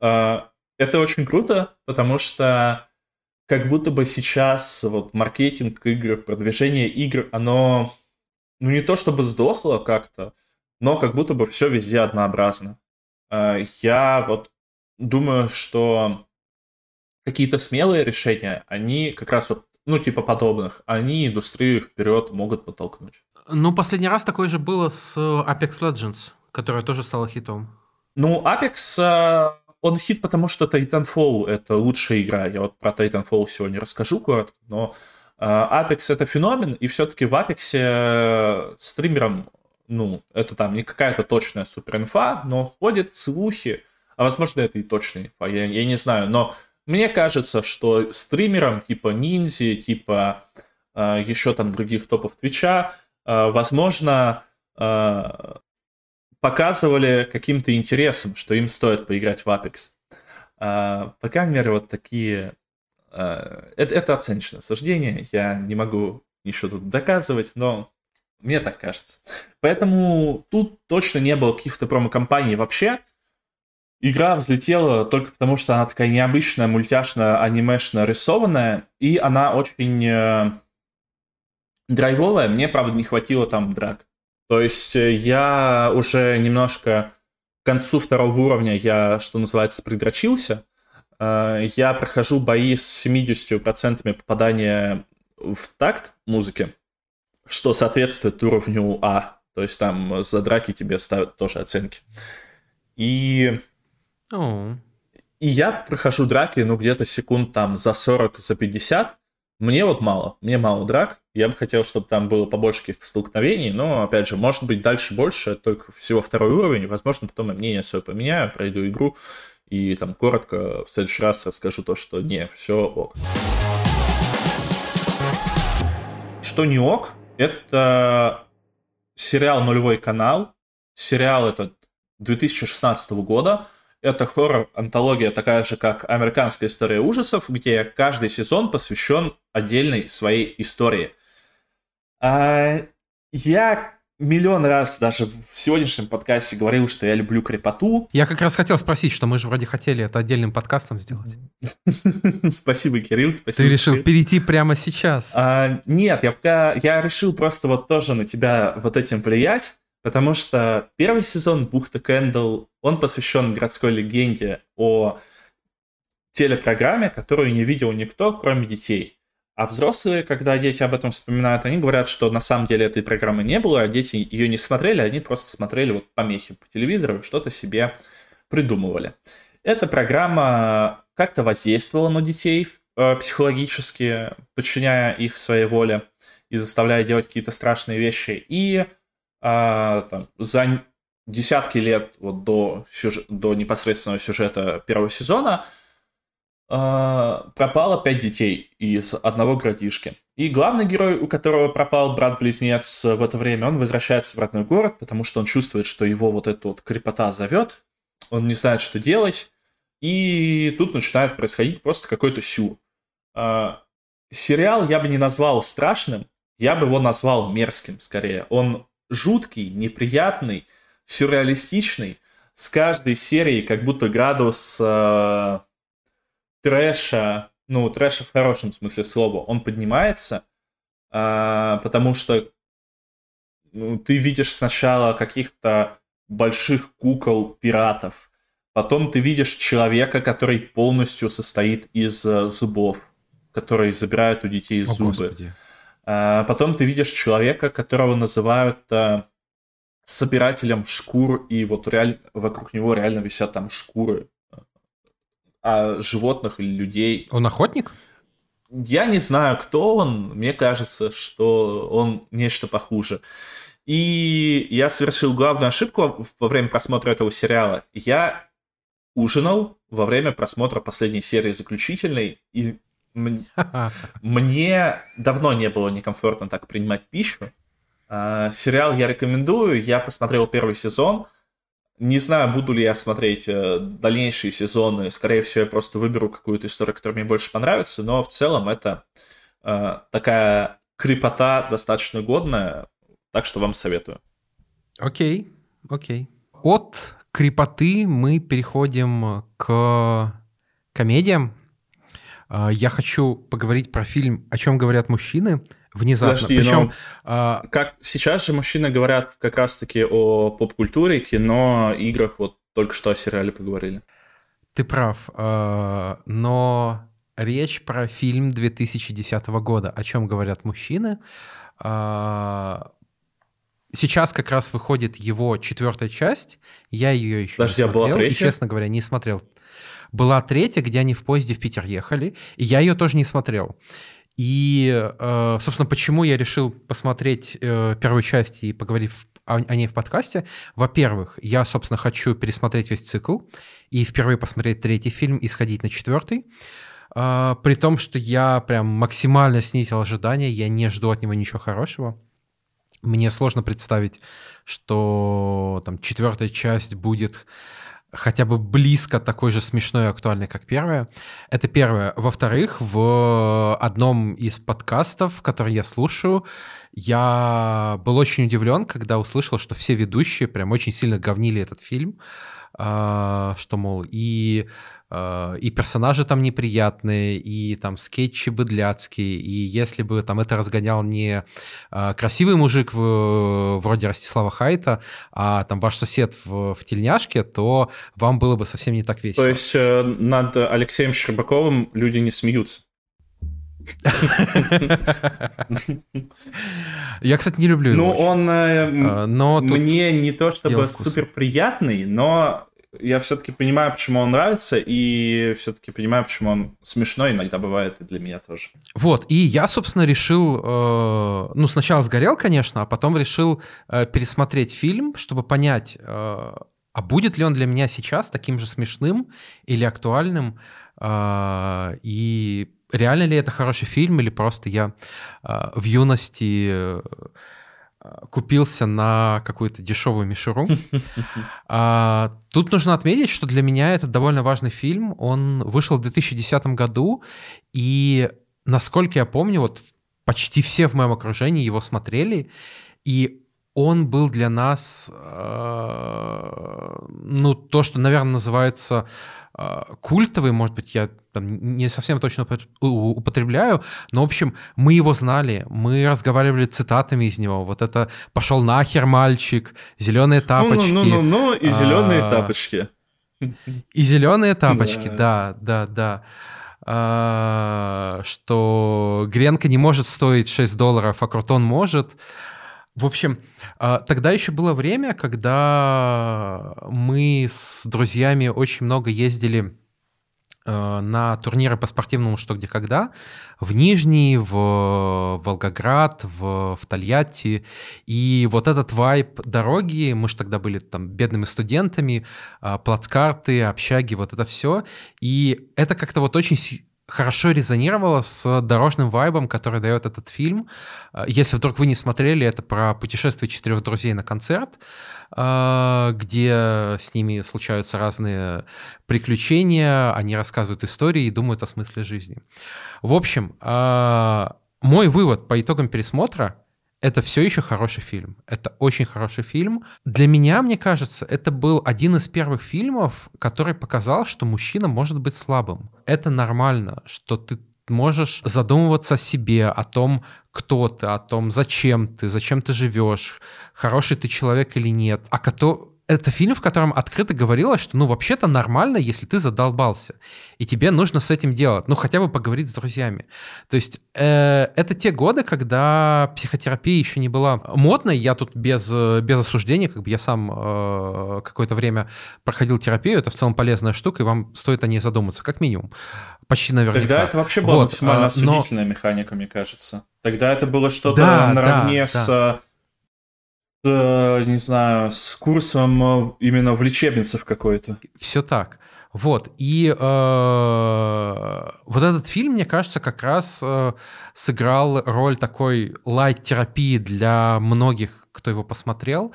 э, это очень круто, потому что как будто бы сейчас вот маркетинг игр, продвижение игр, оно, ну не то чтобы сдохло как-то, но как будто бы все везде однообразно. А, я вот думаю, что какие-то смелые решения, они как раз вот, ну типа подобных, они индустрию вперед могут подтолкнуть. Ну, последний раз такое же было с Apex Legends, которая тоже стала хитом. Ну, Apex а, он хит, потому что Titanfall — это лучшая игра. Я вот про Titanfall сегодня расскажу коротко, но э, Apex — это феномен, и все-таки в Apex э, стримерам, ну, это там не какая-то точная суперинфа, но ходят слухи, а возможно, это и точная инфа, я, я не знаю, но мне кажется, что стримерам типа Ниндзи, типа э, еще там других топов Твича, э, возможно, показывали каким-то интересом, что им стоит поиграть в Apex. А, по крайней мере, вот такие... А, это, это оценочное суждение, я не могу ничего тут доказывать, но мне так кажется. Поэтому тут точно не было каких-то промо-компаний вообще. Игра взлетела только потому, что она такая необычная, мультяшная, анимешная, рисованная, и она очень... Э, драйвовая, мне, правда, не хватило там драк. То есть э, я уже немножко к концу второго уровня я, что называется, придрочился. Э, я прохожу бои с 70% попадания в такт музыки, что соответствует уровню А. То есть там за драки тебе ставят тоже оценки. И... Oh. И я прохожу драки, ну, где-то секунд там за 40, за 50. Мне вот мало. Мне мало драк. Я бы хотел, чтобы там было побольше каких-то столкновений, но, опять же, может быть, дальше больше, только всего второй уровень. Возможно, потом я мнение свое поменяю, пройду игру и там коротко в следующий раз расскажу то, что не, все ок. Что не ок, это сериал «Нулевой канал». Сериал этот 2016 года. Это хоррор-антология такая же, как «Американская история ужасов», где каждый сезон посвящен отдельной своей истории. А, я миллион раз даже в сегодняшнем подкасте говорил, что я люблю крепоту. Я как раз хотел спросить, что мы же вроде хотели это отдельным подкастом сделать. [laughs] Спасибо, Кирилл, спасибо. Ты решил перейти прямо сейчас? А, нет, я пока я решил просто вот тоже на тебя вот этим влиять, потому что первый сезон Бухта Кэндл, он посвящен городской легенде о телепрограмме, которую не видел никто, кроме детей. А взрослые, когда дети об этом вспоминают, они говорят, что на самом деле этой программы не было, а дети ее не смотрели, они просто смотрели вот помехи по телевизору, что-то себе придумывали. Эта программа как-то воздействовала на детей э, психологически, подчиняя их своей воле и заставляя делать какие-то страшные вещи. И э, там, за десятки лет вот до, сюжет, до непосредственного сюжета первого сезона а, пропало пять детей из одного городишки. И главный герой, у которого пропал брат-близнец в это время, он возвращается в родной город, потому что он чувствует, что его вот эта вот крепота зовет, он не знает, что делать, и тут начинает происходить просто какой-то сюр. А, сериал я бы не назвал страшным, я бы его назвал мерзким скорее. Он жуткий, неприятный, сюрреалистичный, с каждой серией как будто градус а, трэша, ну, трэша в хорошем смысле слова, он поднимается, а, потому что ну, ты видишь сначала каких-то больших кукол пиратов, потом ты видишь человека, который полностью состоит из uh, зубов, которые забирают у детей О, зубы. А, потом ты видишь человека, которого называют а, собирателем шкур, и вот реаль... вокруг него реально висят там шкуры а животных или людей. Он охотник? Я не знаю, кто он. Мне кажется, что он нечто похуже. И я совершил главную ошибку во время просмотра этого сериала. Я ужинал во время просмотра последней серии заключительной, и [laughs] мне давно не было некомфортно так принимать пищу. А, сериал я рекомендую. Я посмотрел первый сезон. Не знаю, буду ли я смотреть э, дальнейшие сезоны. Скорее всего, я просто выберу какую-то историю, которая мне больше понравится. Но в целом это э, такая крепота достаточно годная. Так что вам советую. Окей, окей. От крепоты мы переходим к комедиям. Э, я хочу поговорить про фильм «О чем говорят мужчины», внезапно. Подожди, Причем, но а... как сейчас же мужчины говорят как раз-таки о поп-культуре, кино, играх. Вот только что о сериале поговорили. Ты прав, а, но речь про фильм 2010 года, о чем говорят мужчины. А, сейчас как раз выходит его четвертая часть. Я ее еще Подожди, не смотрел. А была третья? И, честно говоря, не смотрел. Была третья, где они в поезде в Питер ехали, и я ее тоже не смотрел. И, э, собственно, почему я решил посмотреть э, первую часть и поговорить о, ней в подкасте. Во-первых, я, собственно, хочу пересмотреть весь цикл и впервые посмотреть третий фильм и сходить на четвертый. Э, при том, что я прям максимально снизил ожидания, я не жду от него ничего хорошего. Мне сложно представить, что там четвертая часть будет хотя бы близко такой же смешной и актуальной, как первая. Это первое. Во-вторых, в одном из подкастов, который я слушаю, я был очень удивлен, когда услышал, что все ведущие прям очень сильно говнили этот фильм, а, что, мол, и и персонажи там неприятные, и там скетчи быдляцкие, и если бы там это разгонял не э, красивый мужик в, вроде Ростислава Хайта, а там ваш сосед в, в тельняшке, то вам было бы совсем не так весело. То есть э, над Алексеем Щербаковым люди не смеются? Я, кстати, не люблю Ну, он э, а, но мне не то чтобы супер приятный, но я все-таки понимаю, почему он нравится, и все-таки понимаю, почему он смешной иногда бывает и для меня тоже. Вот, и я, собственно, решил, э, ну, сначала сгорел, конечно, а потом решил э, пересмотреть фильм, чтобы понять, э, а будет ли он для меня сейчас таким же смешным или актуальным, э, и реально ли это хороший фильм, или просто я э, в юности э, купился на какую-то дешевую мишуру. А, тут нужно отметить, что для меня это довольно важный фильм. Он вышел в 2010 году, и, насколько я помню, вот почти все в моем окружении его смотрели, и он был для нас, э, ну, то, что, наверное, называется культовый, может быть, я там, не совсем точно употребляю, но, в общем, мы его знали, мы разговаривали цитатами из него. Вот это «пошел нахер, мальчик», «зеленые тапочки». Ну-ну-ну, и зеленые а, тапочки. И зеленые тапочки, да, да, да. А, что гренка не может стоить 6 долларов, а крутон может. В общем, а, тогда еще было время, когда мы с друзьями очень много ездили а, на турниры по спортивному «Что, где, когда» в Нижний, в Волгоград, в, в Тольятти. И вот этот вайп дороги, мы же тогда были там бедными студентами, а, плацкарты, общаги, вот это все. И это как-то вот очень хорошо резонировало с дорожным вайбом, который дает этот фильм. А, если вдруг вы не смотрели, это про путешествие четырех друзей на концерт, а, где с ними случаются разные приключения, они рассказывают истории и думают о смысле жизни. В общем, а, мой вывод по итогам пересмотра это все еще хороший фильм. Это очень хороший фильм. Для меня, мне кажется, это был один из первых фильмов, который показал, что мужчина может быть слабым. Это нормально, что ты можешь задумываться о себе, о том, кто ты, о том, зачем ты, зачем ты живешь, хороший ты человек или нет, а который это фильм, в котором открыто говорилось, что ну вообще-то нормально, если ты задолбался, и тебе нужно с этим делать, ну хотя бы поговорить с друзьями. То есть э, это те годы, когда психотерапия еще не была модной, я тут без, без осуждения, как бы я сам э, какое-то время проходил терапию, это в целом полезная штука, и вам стоит о ней задуматься, как минимум. Почти наверняка. Тогда это вообще была вот, максимально осудительная но... механика, мне кажется. Тогда это было что-то да, наравне да, с... Да не знаю, с курсом э, именно в лечебницах какой-то. Все так. Вот. И э, вот этот фильм, мне кажется, как раз э, сыграл роль такой лайт-терапии для многих, кто его посмотрел.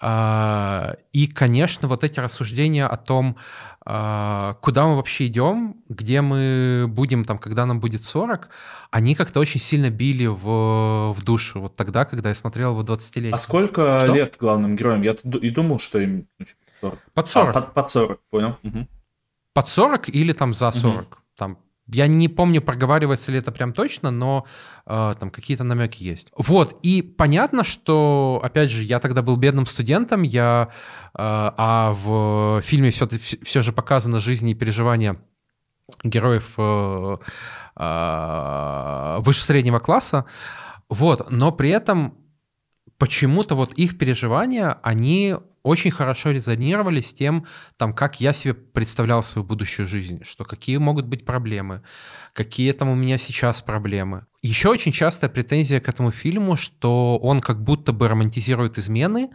Э, и, конечно, вот эти рассуждения о том, э, куда мы вообще идем, где мы будем, там, когда нам будет 40, они как-то очень сильно били в, в душу. Вот тогда, когда я смотрел его 20-летие. А сколько что? лет главным героям? Я и думал, что им 40. Под 40. А, под, под 40, понял. Угу. Под 40 или там за 40. Угу. Там я не помню, проговаривается ли это прям точно, но э, там какие-то намеки есть. Вот, и понятно, что, опять же, я тогда был бедным студентом, я, э, а в фильме все, все же показана жизнь и переживания героев э, э, выше среднего класса, вот, но при этом почему-то вот их переживания, они очень хорошо резонировали с тем, там, как я себе представлял свою будущую жизнь, что какие могут быть проблемы, какие там у меня сейчас проблемы. Еще очень частая претензия к этому фильму, что он как будто бы романтизирует измены.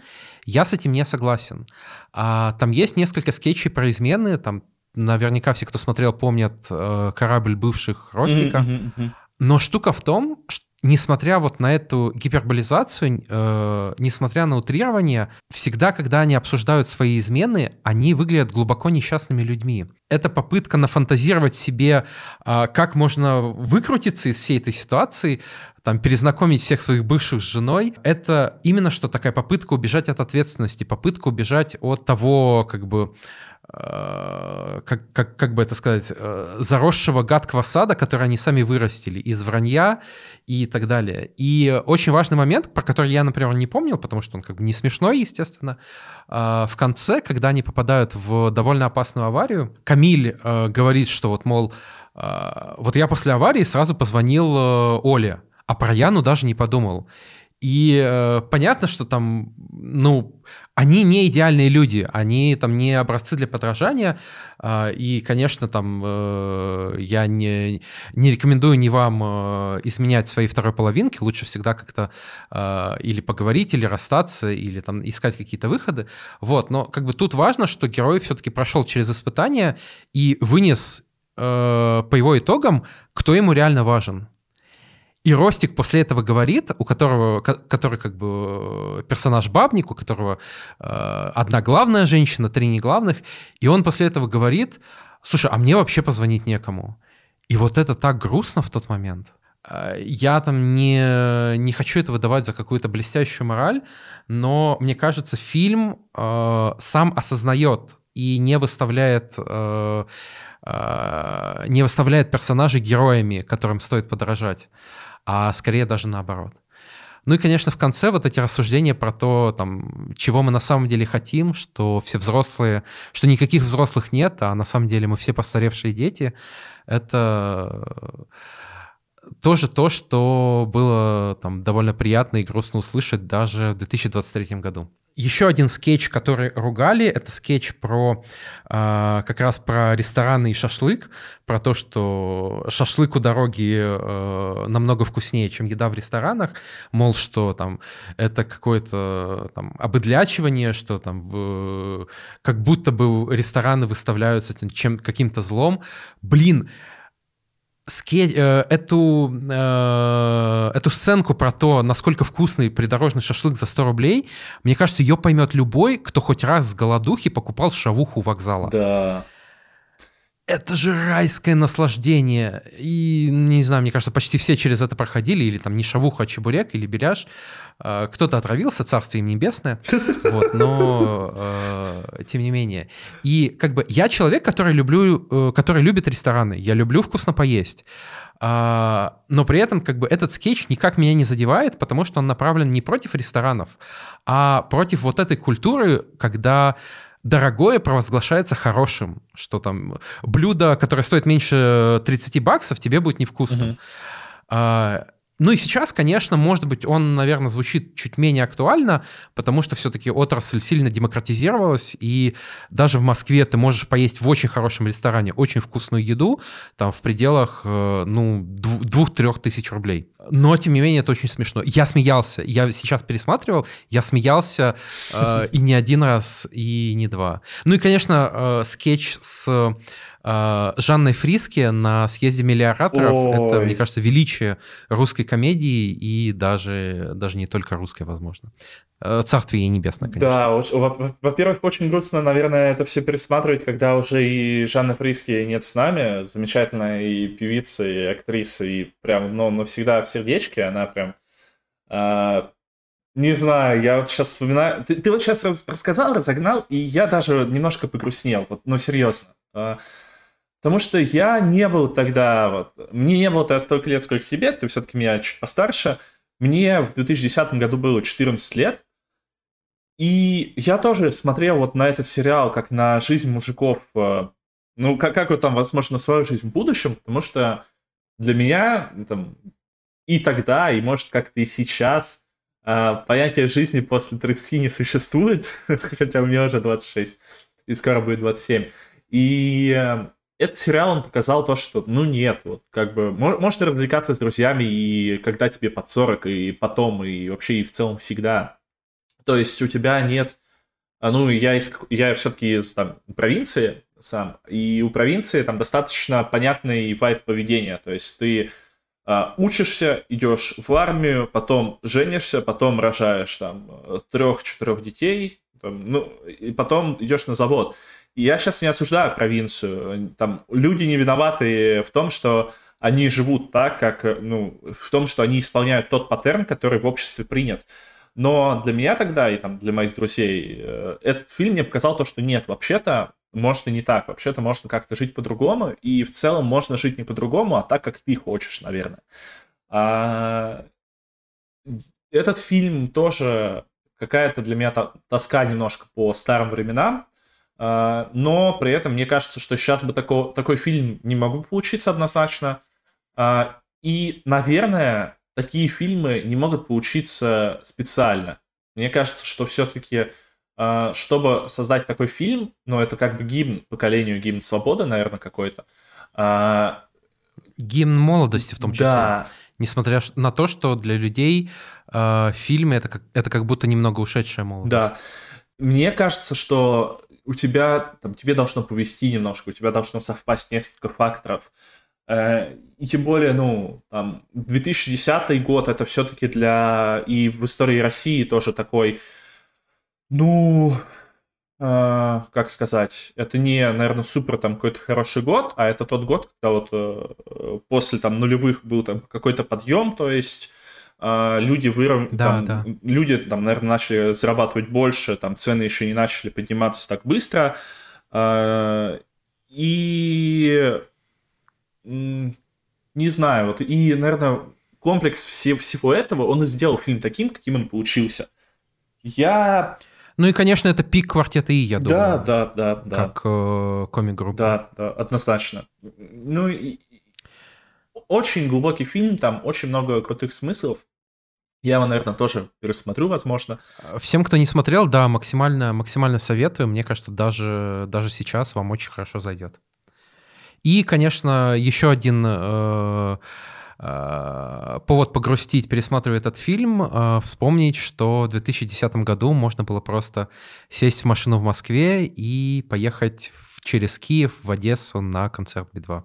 Я с этим не согласен. А, там есть несколько скетчей про измены, там наверняка все, кто смотрел, помнят э, корабль бывших Ростика. Mm-hmm, mm-hmm. Но штука в том, что несмотря вот на эту гиперболизацию, э, несмотря на утрирование, всегда, когда они обсуждают свои измены, они выглядят глубоко несчастными людьми. Это попытка нафантазировать себе, э, как можно выкрутиться из всей этой ситуации, там, перезнакомить всех своих бывших с женой, это именно что такая попытка убежать от ответственности, попытка убежать от того, как бы, как, как, как бы это сказать, э, заросшего гадкого сада, который они сами вырастили, из вранья и так далее. И очень важный момент, про который я, например, не помнил, потому что он как бы не смешной, естественно, э, в конце, когда они попадают в довольно опасную аварию, Камиль говорит, что вот, мол, вот я после аварии сразу позвонил Оле, а про Яну даже не подумал. И э, понятно, что там, ну, они не идеальные люди, они там не образцы для подражания. Э, и, конечно, там э, я не, не рекомендую ни вам э, изменять свои второй половинки. Лучше всегда как-то э, или поговорить, или расстаться, или там искать какие-то выходы. Вот, но как бы тут важно, что герой все-таки прошел через испытания и вынес э, по его итогам, кто ему реально важен. И Ростик после этого говорит, у которого, который как бы персонаж бабник, у которого э, одна главная женщина, три не главных, и он после этого говорит, слушай, а мне вообще позвонить некому. И вот это так грустно в тот момент. Э, я там не, не хочу это выдавать за какую-то блестящую мораль, но мне кажется, фильм э, сам осознает и не выставляет... Э, э, не выставляет персонажей героями, которым стоит подражать а скорее даже наоборот. Ну и, конечно, в конце вот эти рассуждения про то, там, чего мы на самом деле хотим, что все взрослые, что никаких взрослых нет, а на самом деле мы все постаревшие дети, это тоже то, что было там довольно приятно и грустно услышать даже в 2023 году. Еще один скетч, который ругали, это скетч про э, как раз про рестораны и шашлык, про то, что шашлык у дороги э, намного вкуснее, чем еда в ресторанах, мол, что там это какое-то там обыдлячивание, что там в, как будто бы рестораны выставляются чем каким-то злом. Блин, ски, э, эту, э, эту сценку про то, насколько вкусный придорожный шашлык за 100 рублей, мне кажется, ее поймет любой, кто хоть раз с голодухи покупал шавуху у вокзала. Да это же райское наслаждение. И, не знаю, мне кажется, почти все через это проходили, или там не шавуха, а чебурек, или беляш. А, кто-то отравился, царство им небесное, вот, но э, тем не менее. И как бы я человек, который, люблю, э, который любит рестораны, я люблю вкусно поесть. А, но при этом как бы этот скетч никак меня не задевает, потому что он направлен не против ресторанов, а против вот этой культуры, когда дорогое провозглашается хорошим, что там блюдо, которое стоит меньше 30 баксов, тебе будет невкусным. Угу. А, ну и сейчас, конечно, может быть, он, наверное, звучит чуть менее актуально, потому что все-таки отрасль сильно демократизировалась, и даже в Москве ты можешь поесть в очень хорошем ресторане очень вкусную еду, там в пределах, э, ну, двух-трех тысяч рублей. Но, тем не менее, это очень смешно. Я смеялся, я сейчас пересматривал, я смеялся э, и не один раз, и не два. Ну и, конечно, э, скетч с Жанной Фриске на съезде миллиораторов. Ой. Это, мне кажется, величие русской комедии и даже, даже не только русской, возможно. Э, царствие ей небесное, конечно. Да, во-первых, очень грустно, наверное, это все пересматривать, когда уже и Жанна Фриски нет с нами. Замечательная и певица, и актриса, и прям, ну, навсегда в сердечке. Она прям... Э, не знаю, я вот сейчас вспоминаю... Ты, ты вот сейчас рассказал, разогнал, и я даже немножко погрустнел. Вот, ну, серьезно. Потому что я не был тогда, вот, мне не было тогда столько лет, сколько тебе, ты все-таки меня чуть постарше. Мне в 2010 году было 14 лет, и я тоже смотрел вот на этот сериал как на жизнь мужиков, э, ну, как, как вот там, возможно, на свою жизнь в будущем, потому что для меня ну, там, и тогда, и может как-то и сейчас э, понятие жизни после 30 не существует, [laughs] хотя мне уже 26, и скоро будет 27. И э, этот сериал, он показал то, что, ну, нет, вот, как бы, можно развлекаться с друзьями и когда тебе под 40, и потом, и вообще, и в целом всегда. То есть у тебя нет, а, ну, я, из, я все-таки из там, провинции сам, и у провинции там достаточно понятный вайп поведения, то есть ты а, учишься, идешь в армию, потом женишься, потом рожаешь там трех-четырех детей, там, ну, и потом идешь на завод я сейчас не осуждаю провинцию. Там люди не виноваты в том, что они живут так, как, ну, в том, что они исполняют тот паттерн, который в обществе принят. Но для меня тогда и там для моих друзей э, этот фильм мне показал то, что нет, вообще-то может и не так. Вообще-то можно как-то жить по-другому, и в целом можно жить не по-другому, а так, как ты хочешь, наверное. А... Этот фильм тоже какая-то для меня тоска немножко по старым временам, но при этом мне кажется, что сейчас бы такой, такой фильм не могу получиться однозначно. А, и, наверное, такие фильмы не могут получиться специально. Мне кажется, что все-таки, а, чтобы создать такой фильм, ну, это как бы гимн поколению, гимн свободы, наверное, какой-то. Гимн молодости в том числе. Да. Несмотря на то, что для людей э, фильмы это как, это как будто немного ушедшая молодость. Да. Мне кажется, что у тебя, там, тебе должно повести немножко, у тебя должно совпасть несколько факторов. Э, и тем более, ну, там, 2010 год это все-таки для... И в истории России тоже такой, ну, э, как сказать, это не, наверное, супер там какой-то хороший год, а это тот год, когда вот э, после там нулевых был там какой-то подъем, то есть люди выров... да, там, да. люди там, наверное, начали зарабатывать больше, там цены еще не начали подниматься так быстро, а, и не знаю, вот и, наверное, комплекс все, всего этого, он и сделал фильм таким, каким он получился. Я... Ну и, конечно, это пик квартета И, я думаю. Да, да, да. да. Как э, комик-группа. Да, да, однозначно. Ну и очень глубокий фильм, там очень много крутых смыслов. Я его, наверное, тоже пересмотрю, возможно. Всем, кто не смотрел, да, максимально, максимально советую. Мне кажется, даже, даже сейчас вам очень хорошо зайдет. И, конечно, еще один э, э, повод погрустить, пересматривая этот фильм, э, вспомнить, что в 2010 году можно было просто сесть в машину в Москве и поехать через Киев в Одессу на концерт Би-2.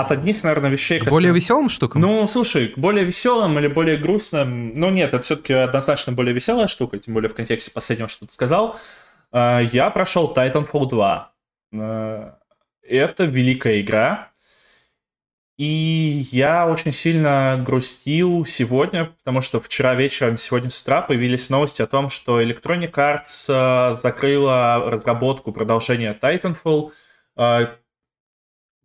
От одних, наверное, вещей... К более веселым штукам? Ну, слушай, к более веселым или более грустным... Ну, нет, это все-таки однозначно более веселая штука, тем более в контексте последнего, что ты сказал. А, я прошел Titanfall 2. А, это великая игра. И я очень сильно грустил сегодня, потому что вчера вечером, сегодня с утра появились новости о том, что Electronic Arts а, закрыла разработку продолжения Titanfall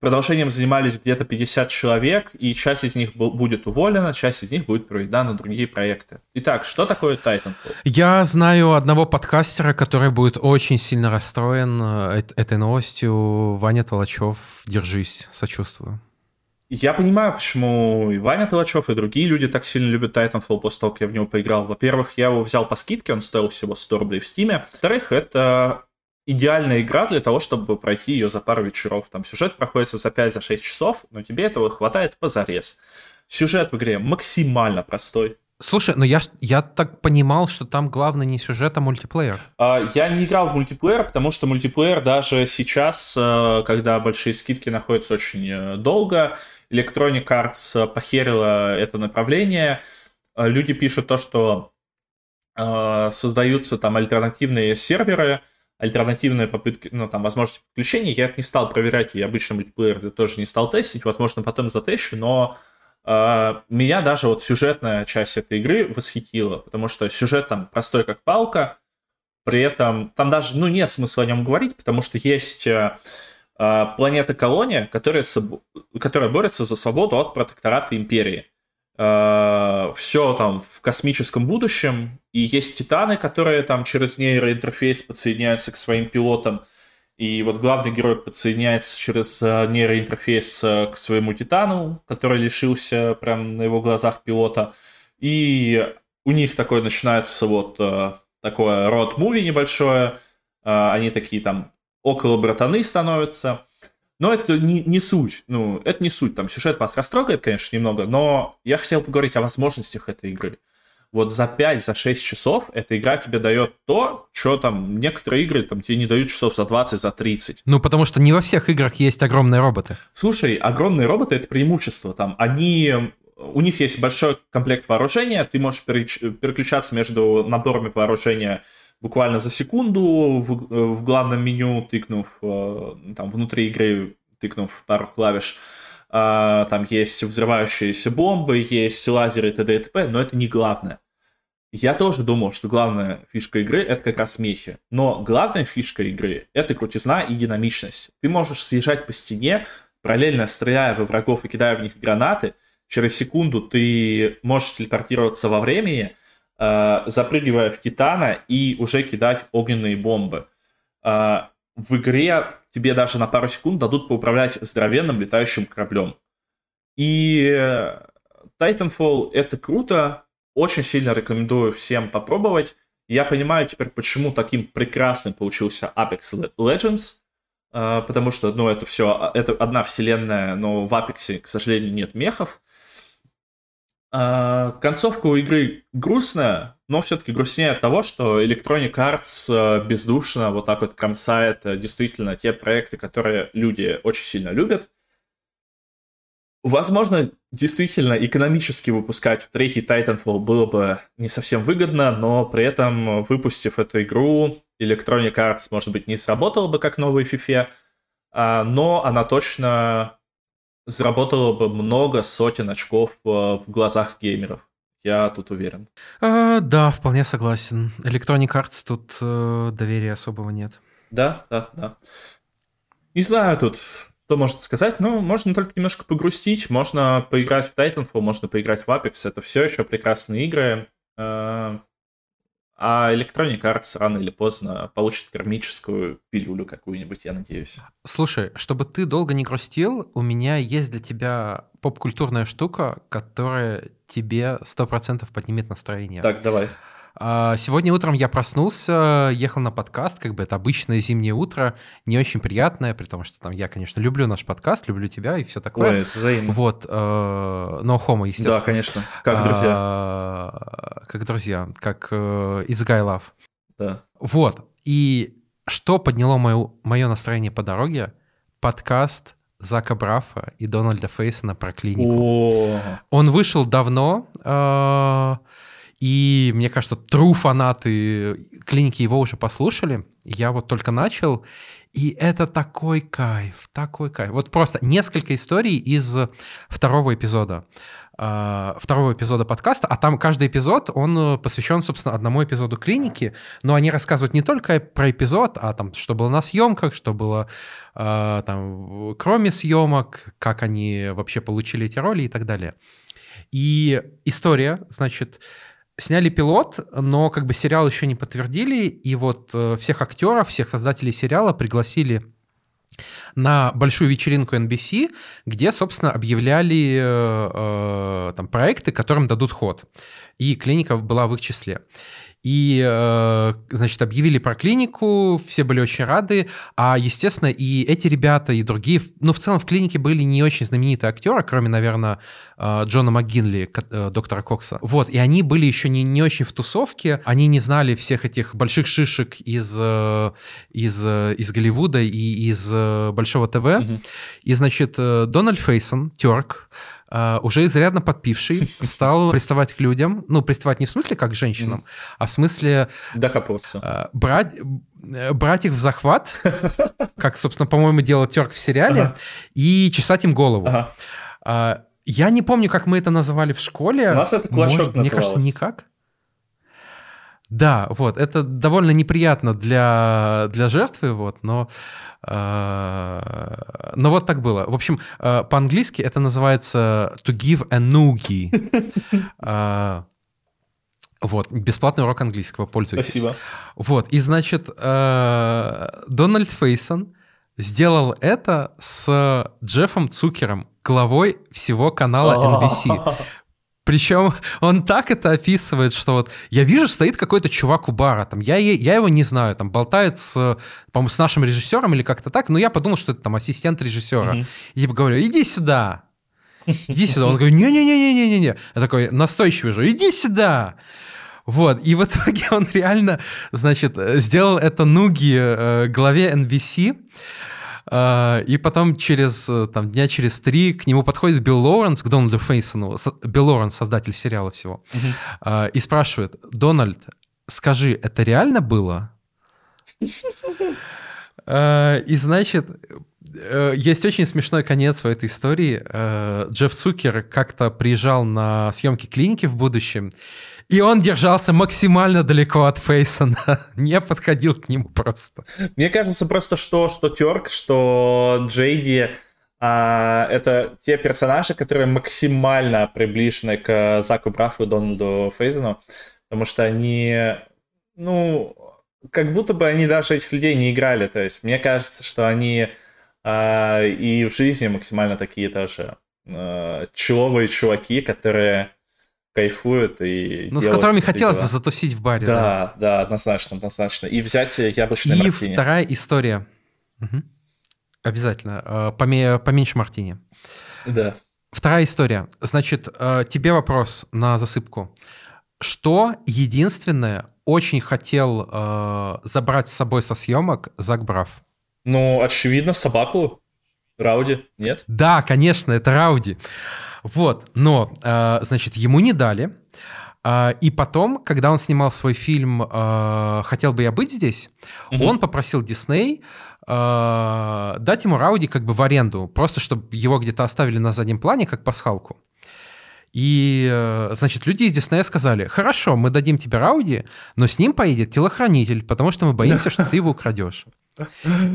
Продолжением занимались где-то 50 человек, и часть из них будет уволена, часть из них будет проведена на другие проекты. Итак, что такое Titanfall? Я знаю одного подкастера, который будет очень сильно расстроен э, этой новостью. Ваня Толачев, держись, сочувствую. Я понимаю, почему и Ваня Толачев, и другие люди так сильно любят Titanfall после того, как я в него поиграл. Во-первых, я его взял по скидке, он стоил всего 100 рублей в Стиме. Во-вторых, это идеальная игра для того, чтобы пройти ее за пару вечеров. Там сюжет проходится за 5-6 за часов, но тебе этого хватает позарез. Сюжет в игре максимально простой. Слушай, ну я, я так понимал, что там главное не сюжет, а мультиплеер. А, я не играл в мультиплеер, потому что мультиплеер даже сейчас, э, когда большие скидки находятся очень э, долго, Electronic Arts похерила это направление. Э, люди пишут то, что создаются там альтернативные серверы, альтернативные попытки, ну, там, возможности подключения. Я это не стал проверять, и обычно мультиплеер тоже не стал тестить, возможно, потом затещу, но э, меня даже вот сюжетная часть этой игры восхитила, потому что сюжет там простой как палка, при этом там даже, ну, нет смысла о нем говорить, потому что есть э, планета-колония, которая, которая борется за свободу от протектората империи. Э, все там в космическом будущем, и есть титаны, которые там через нейроинтерфейс подсоединяются к своим пилотам, и вот главный герой подсоединяется через э, нейроинтерфейс э, к своему титану, который лишился прям на его глазах пилота, и у них такое начинается вот такое род-муви небольшое, они такие там около братаны становятся, но это не, не суть. Ну, это не суть. Там сюжет вас растрогает, конечно, немного, но я хотел поговорить о возможностях этой игры. Вот за 5, за 6 часов эта игра тебе дает то, что там некоторые игры там тебе не дают часов за 20, за 30. Ну, потому что не во всех играх есть огромные роботы. Слушай, огромные роботы — это преимущество. Там они у них есть большой комплект вооружения, ты можешь переключаться между наборами вооружения буквально за секунду в, в главном меню, тыкнув э, там внутри игры, тыкнув пару клавиш. А, там есть взрывающиеся бомбы, есть лазеры т.д. и т.п., но это не главное. Я тоже думал, что главная фишка игры — это как раз мехи. Но главная фишка игры — это крутизна и динамичность. Ты можешь съезжать по стене, параллельно стреляя во врагов и кидая в них гранаты. Через секунду ты можешь телепортироваться во времени, э, запрыгивая в Титана и уже кидать огненные бомбы. Э, в игре тебе даже на пару секунд дадут поуправлять здоровенным летающим кораблем. И э, Titanfall — это круто, очень сильно рекомендую всем попробовать. Я понимаю теперь, почему таким прекрасным получился Apex Legends, потому что, ну, это все, это одна вселенная, но в Apex, к сожалению, нет мехов. Э, концовка у игры грустная, но все-таки грустнее от того, что Electronic Arts э, бездушно вот так вот кромсает действительно те проекты, которые люди очень сильно любят. Возможно, действительно, экономически выпускать третий Titanfall было бы не совсем выгодно, но при этом, выпустив эту игру, Electronic Arts, может быть, не сработала бы как новый FIFA, а, но она точно заработала бы много сотен очков э, в глазах геймеров. Я тут уверен. А, да, вполне согласен. Electronic Arts тут э, доверия особого нет. Да, да, да. Не знаю тут, что можно сказать? Ну, можно только немножко погрустить, можно поиграть в Titanfall, можно поиграть в Apex, это все еще прекрасные игры. Э, а Electronic Arts рано или поздно получит кармическую пилюлю какую-нибудь, я надеюсь. Слушай, чтобы ты долго не грустил, у меня есть для тебя поп-культурная штука, которая тебе 100% поднимет настроение. Так, давай. А, сегодня утром я проснулся, ехал на подкаст, как бы это обычное зимнее утро, не очень приятное, при том, что там я, конечно, люблю наш подкаст, люблю тебя и все такое. Ой, это взаимно. Вот, но э, homo, естественно. Да, конечно, как друзья. А, как друзья, как uh, It's Guy Love. Да. Вот, и что подняло мое, мое настроение по дороге? Подкаст Зака Брафа и Дональда Фейсона про клинику. О. Он вышел давно, э, и мне кажется, true фанаты клиники его уже послушали. Я вот только начал, и это такой кайф, такой кайф. Вот просто несколько историй из второго эпизода а, второго эпизода подкаста, а там каждый эпизод, он посвящен, собственно, одному эпизоду клиники, но они рассказывают не только про эпизод, а там, что было на съемках, что было а, там, кроме съемок, как они вообще получили эти роли и так далее. И история, значит, Сняли пилот, но как бы сериал еще не подтвердили, и вот э, всех актеров, всех создателей сериала пригласили на большую вечеринку NBC, где, собственно, объявляли э, э, там проекты, которым дадут ход. И клиника была в их числе. И, э, значит, объявили про клинику, все были очень рады. А, естественно, и эти ребята, и другие, ну, в целом в клинике были не очень знаменитые актеры, кроме, наверное, э, Джона МcГинли, э, доктора Кокса. Вот, и они были еще не, не очень в тусовке, они не знали всех этих больших шишек из, из, из Голливуда и из Большого ТВ. Mm-hmm. И, значит, Дональд Фейсон, Терк, уже изрядно подпивший, [laughs] стал приставать к людям. Ну, приставать не в смысле как к женщинам, а в смысле... Докопаться. Брать, э, брать их в захват, [laughs] как, собственно, по-моему, делал Терк в сериале, ага. и чесать им голову. Ага. Uh, я не помню, как мы это называли в школе. У нас это кулачок Может, Мне кажется, никак. Да, вот, это довольно неприятно для, для жертвы, вот, но а, но вот так было. В общем, а, по-английски это называется to give a noogie. А, [laughs] вот, бесплатный урок английского, пользуйтесь. Спасибо. Вот, и значит, Дональд Фейсон сделал это с Джеффом Цукером, главой всего канала NBC. [laughs] Причем он так это описывает, что вот я вижу, стоит какой-то чувак у бара, там, я, я его не знаю, там, болтает с, по-моему, с нашим режиссером или как-то так, но я подумал, что это там ассистент режиссера. Mm-hmm. И типа говорю, иди сюда, иди сюда. Он говорит, не-не-не-не-не-не. Я такой настойчивый же, иди сюда. Вот, и в итоге он реально, значит, сделал это Нуги э, главе NBC, и потом через, э, там, дня через три к нему подходит Билл Лоуренс, к Дональду Фейсону, Билл Лоуренс, создатель сериала всего, uh-huh. и спрашивает, Дональд, скажи, это реально было? А, и значит, э, есть очень смешной конец в этой истории. Джефф Цукер как-то приезжал на съемки клиники в будущем, И он держался максимально далеко от Фейсона, [laughs] не подходил к нему просто. Мне кажется просто, что, что Терк, что Джейди а, это те персонажи, которые максимально приближены к Заку Брафу и Дональду Фейзену, потому что они, ну, как будто бы они даже этих людей не играли. То есть мне кажется, что они а, и в жизни максимально такие тоже а, человые чуваки, которые кайфуют и Ну, с которыми хотелось дела. бы затусить в баре. Да, да, да, однозначно, однозначно. И взять яблочный И мартини. вторая история. Угу. Обязательно. А, поме- поменьше мартини. Да. Вторая история. Значит, а, тебе вопрос на засыпку. Что единственное очень хотел э, забрать с собой со съемок Зак Браф? Ну, очевидно, собаку. Рауди, нет? Да, конечно, это Рауди. Вот, но, э, значит, ему не дали. Э, и потом, когда он снимал свой фильм э, «Хотел бы я быть здесь», угу. он попросил Дисней дать ему Рауди как бы в аренду, просто чтобы его где-то оставили на заднем плане, как пасхалку. И, значит, люди из Диснея сказали, хорошо, мы дадим тебе Рауди, но с ним поедет телохранитель, потому что мы боимся, [laughs] что ты его украдешь.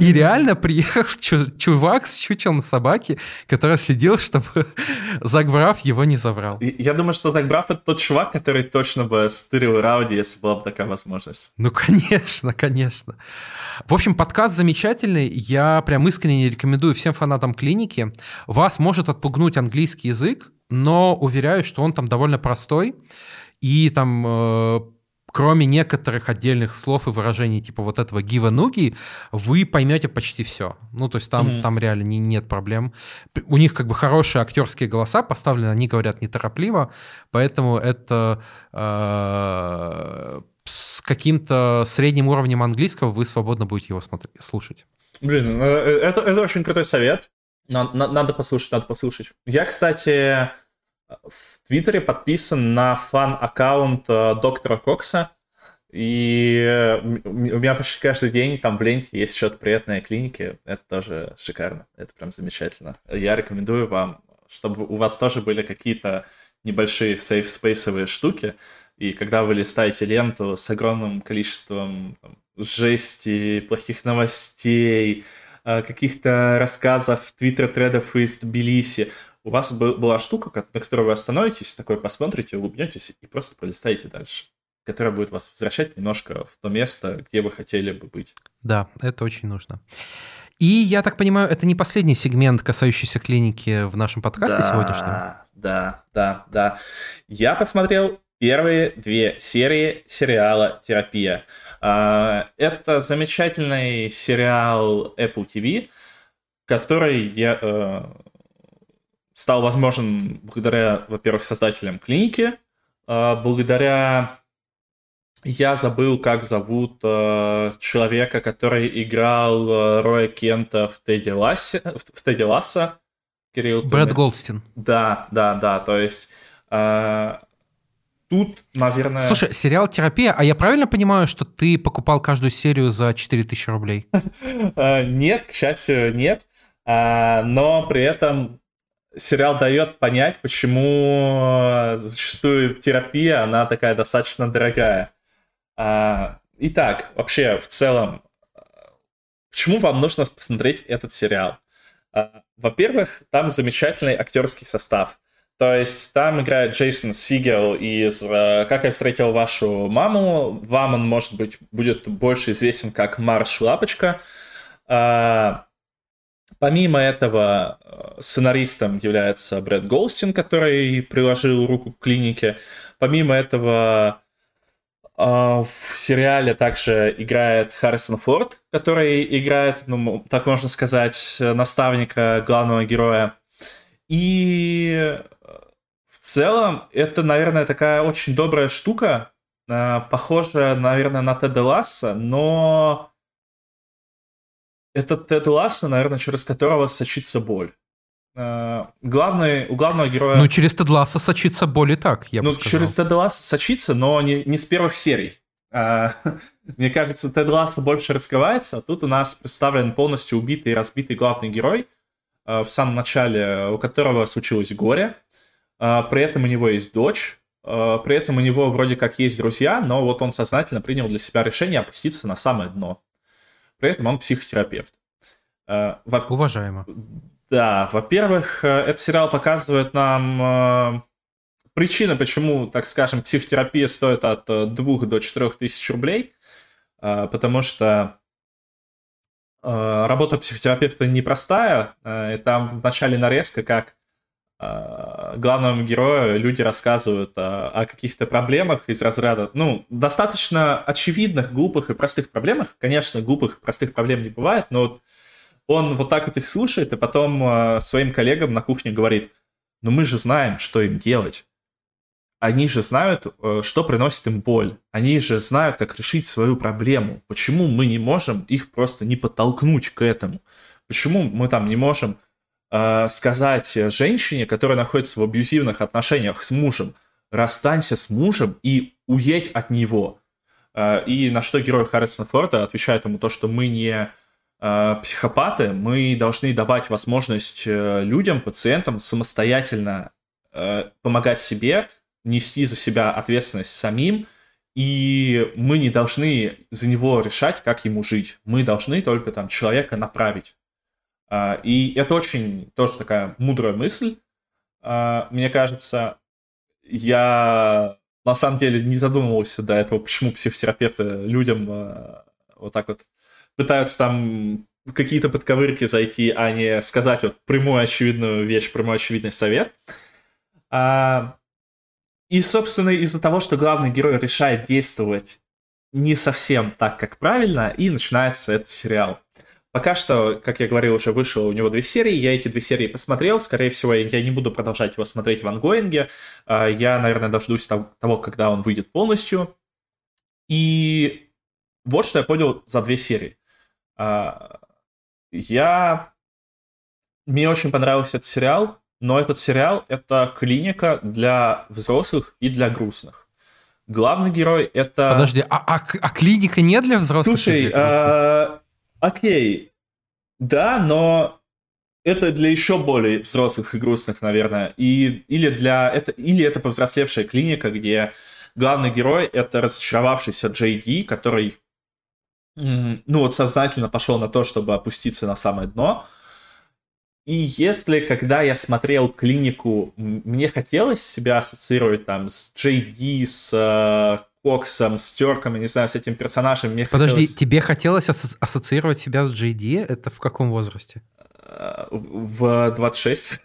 И реально приехал [laughs] чувак с чучелом собаки, который следил, чтобы [laughs] Зак Браф его не забрал. Я думаю, что Зак Браф — это тот чувак, который точно бы стырил Рауди, если была бы такая возможность. Ну, конечно, конечно. В общем, подкаст замечательный. Я прям искренне рекомендую всем фанатам клиники. Вас может отпугнуть английский язык, но уверяю, что он там довольно простой. И там э, кроме некоторых отдельных слов и выражений, типа вот этого гива нуги, вы поймете почти все. Ну, то есть там, mm-hmm. там реально не, нет проблем. У них как бы хорошие актерские голоса поставлены, они говорят неторопливо, поэтому это э, с каким-то средним уровнем английского вы свободно будете его смотреть, слушать. Блин, ну, э, это, это очень крутой совет. Надо, надо послушать, надо послушать. Я, кстати, в Твиттере подписан на фан-аккаунт э, доктора Кокса, и э, у меня почти каждый день там в ленте есть что-то приятное клиники. Это тоже шикарно. Это прям замечательно. Я рекомендую вам, чтобы у вас тоже были какие-то небольшие сейф-спейсовые штуки. И когда вы листаете ленту с огромным количеством там, жести, плохих новостей, э, каких-то рассказов, твиттер-тредов из Тбилиси, у вас была штука, на которую вы остановитесь, такой посмотрите, улыбнетесь и просто пролистаете дальше, которая будет вас возвращать немножко в то место, где вы хотели бы быть. Да, это очень нужно. И я так понимаю, это не последний сегмент, касающийся клиники в нашем подкасте да, сегодняшнем? Да, да, да. Я посмотрел первые две серии сериала «Терапия». А, это замечательный сериал Apple TV, который я э, стал возможен благодаря, во-первых, создателям клиники, а, благодаря... Я забыл, как зовут э, человека, который играл э, Роя Кента в Тедди, Лассе, в Тедди Ласса. Кирилл, Брэд Голдстин. Да, да, да, то есть... Тут, наверное... Слушай, сериал «Терапия», а я правильно понимаю, что ты покупал каждую серию за 4000 рублей? [laughs] Нет, к счастью, нет. Но при этом сериал дает понять, почему э, зачастую терапия, она такая достаточно дорогая. А, итак, вообще, в целом, почему вам нужно посмотреть этот сериал? А, во-первых, там замечательный актерский состав. То есть там играет Джейсон Сигел из э, «Как я встретил вашу маму». Вам он, может быть, будет больше известен как Марш Лапочка. А, Помимо этого, э, сценаристом является Брэд Голстин, который приложил руку к клинике. Помимо этого, э, в сериале также играет Харрисон Форд, который играет, ну, так можно сказать, наставника главного героя. И э, в целом это, наверное, такая очень добрая штука, похожая, наверное, на Теда Ласса, но это Тед Ласса, наверное, через которого сочится боль. Uh, главный, у главного героя... Ну, через Тед Ласса сочится боль и так, я ну, бы сказал. через Тед Ласса сочится, но не, не с первых серий. Uh, [laughs] мне кажется, Тед Ласса больше раскрывается, а тут у нас представлен полностью убитый и разбитый главный герой uh, в самом начале, у которого случилось горе. При этом у него есть дочь, э, при этом у него вроде как есть друзья, но вот он сознательно принял для себя решение опуститься на самое дно. При этом он психотерапевт. Э, во... Уважаемо. Да, во-первых, э, этот сериал показывает нам причины, почему, так скажем, психотерапия стоит от 2 до 4 тысяч рублей, потому что работа психотерапевта непростая, и там в начале нарезка, как главному герою люди рассказывают о, о каких-то проблемах из разряда, ну, достаточно очевидных, глупых и простых проблемах. Конечно, глупых, простых проблем не бывает, но вот он вот так вот их слушает, и потом э, своим коллегам на кухне говорит, ну мы же знаем, что им делать. Они же знают, э, что приносит им боль. Они же знают, как решить свою проблему. Почему мы не можем их просто не подтолкнуть к этому? Почему мы там не можем э, сказать женщине, которая находится в абьюзивных отношениях с мужем, расстанься с мужем и уедь от него. Э, и на что герой Харрисона Форда отвечает ему то, что мы не э, психопаты, мы должны давать возможность э, людям, пациентам самостоятельно э, помогать себе, нести за себя ответственность самим, и мы не должны за него решать, как ему жить. Мы должны только там человека направить. А, и это очень тоже такая мудрая мысль. А, мне кажется, я на самом деле не задумывался до этого, почему психотерапевты людям а, вот так вот пытаются там какие-то подковырки зайти, а не сказать вот прямую очевидную вещь, прямой очевидный совет. И, собственно, из-за того, что главный герой решает действовать не совсем так, как правильно, и начинается этот сериал. Пока что, как я говорил, уже вышло у него две серии. Я эти две серии посмотрел. Скорее всего, я не буду продолжать его смотреть в ангоинге. А, я, наверное, дождусь того, когда он выйдет полностью. И вот что я понял за две серии. А, я... Мне очень понравился этот сериал, но этот сериал — это клиника для взрослых и для грустных. Главный герой — это... Подожди, а, а, а клиника не для взрослых? Слушай, а, окей, да, но это для еще более взрослых и грустных, наверное. И, или, для, это, или это повзрослевшая клиника, где главный герой — это разочаровавшийся Джей Ди, который ну вот сознательно пошел на то, чтобы опуститься на самое дно. И если, когда я смотрел клинику, мне хотелось себя ассоциировать там с Джей Ди, с э, Коксом, с Терком, не знаю, с этим персонажем. Мне Подожди, хотелось... тебе хотелось асо- ассоциировать себя с Джей Это в каком возрасте? В 26.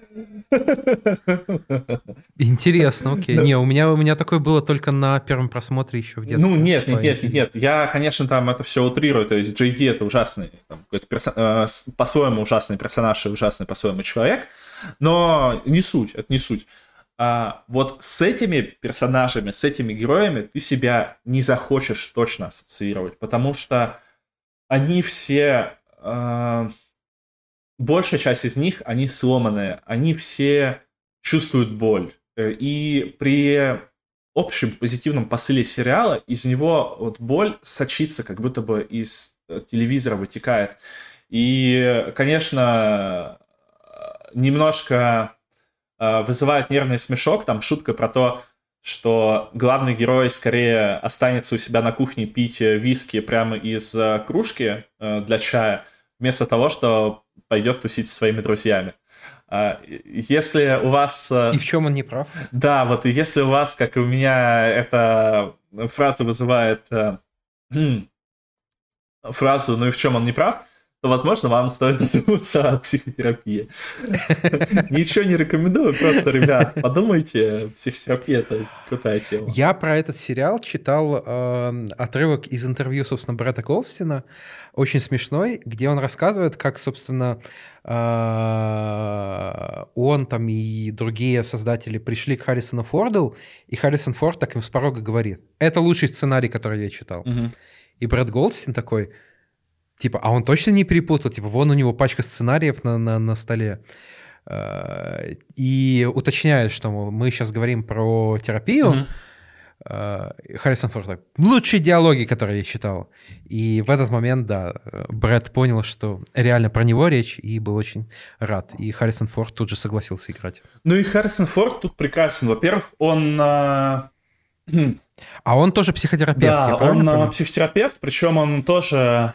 Интересно, окей. Не, у меня, у меня такое было только на первом просмотре еще в детстве. Ну, нет, нет, нет, нет. Я, конечно, там это все утрирую. То есть JD это ужасный, там, персон... э, по-своему ужасный персонаж и ужасный по-своему человек. Но не суть, это не суть а, вот с этими персонажами, с этими героями ты себя не захочешь точно ассоциировать, потому что они все, а, большая часть из них, они сломанные, они все чувствуют боль. Э, и при общем позитивном посыле сериала из него вот боль сочится, как будто бы из э, телевизора вытекает. И, конечно, немножко Э, вызывает нервный смешок, там шутка про то, что главный герой скорее останется у себя на кухне пить э, виски прямо из э, кружки для чая, вместо того, что пойдет тусить со своими друзьями. Если у вас... И в чем он не прав? Да, вот если у вас, как и у меня, эта фраза вызывает [clears throat] фразу «ну и в чем он не прав», то, возможно, вам стоит [laughs] задуматься о психотерапии. [laughs] Ничего не рекомендую, просто, ребят, подумайте, психотерапия — это крутая тема. Я про этот сериал читал э, отрывок из интервью, собственно, Брэда Голстина, очень смешной, где он рассказывает, как, собственно, э, он там и другие создатели пришли к Харрисону Форду, и Харрисон Форд так им с порога говорит, это лучший сценарий, который я читал. Угу. И Брэд Голстин такой, Типа, а он точно не перепутал? Типа, вон у него пачка сценариев на, на, на столе. Э, и уточняет, что мол, мы сейчас говорим про терапию. Mm-hmm. Харрисон Форд так, лучшие диалоги, которые я читал. И в этот момент, да, Брэд понял, что реально про него речь, и был очень рад. И Харрисон Форд тут же согласился играть. Ну и Харрисон Форд тут прекрасен. Во-первых, он... А, [clears throat] А он тоже психотерапевт, Да, он понял? психотерапевт, причем он тоже...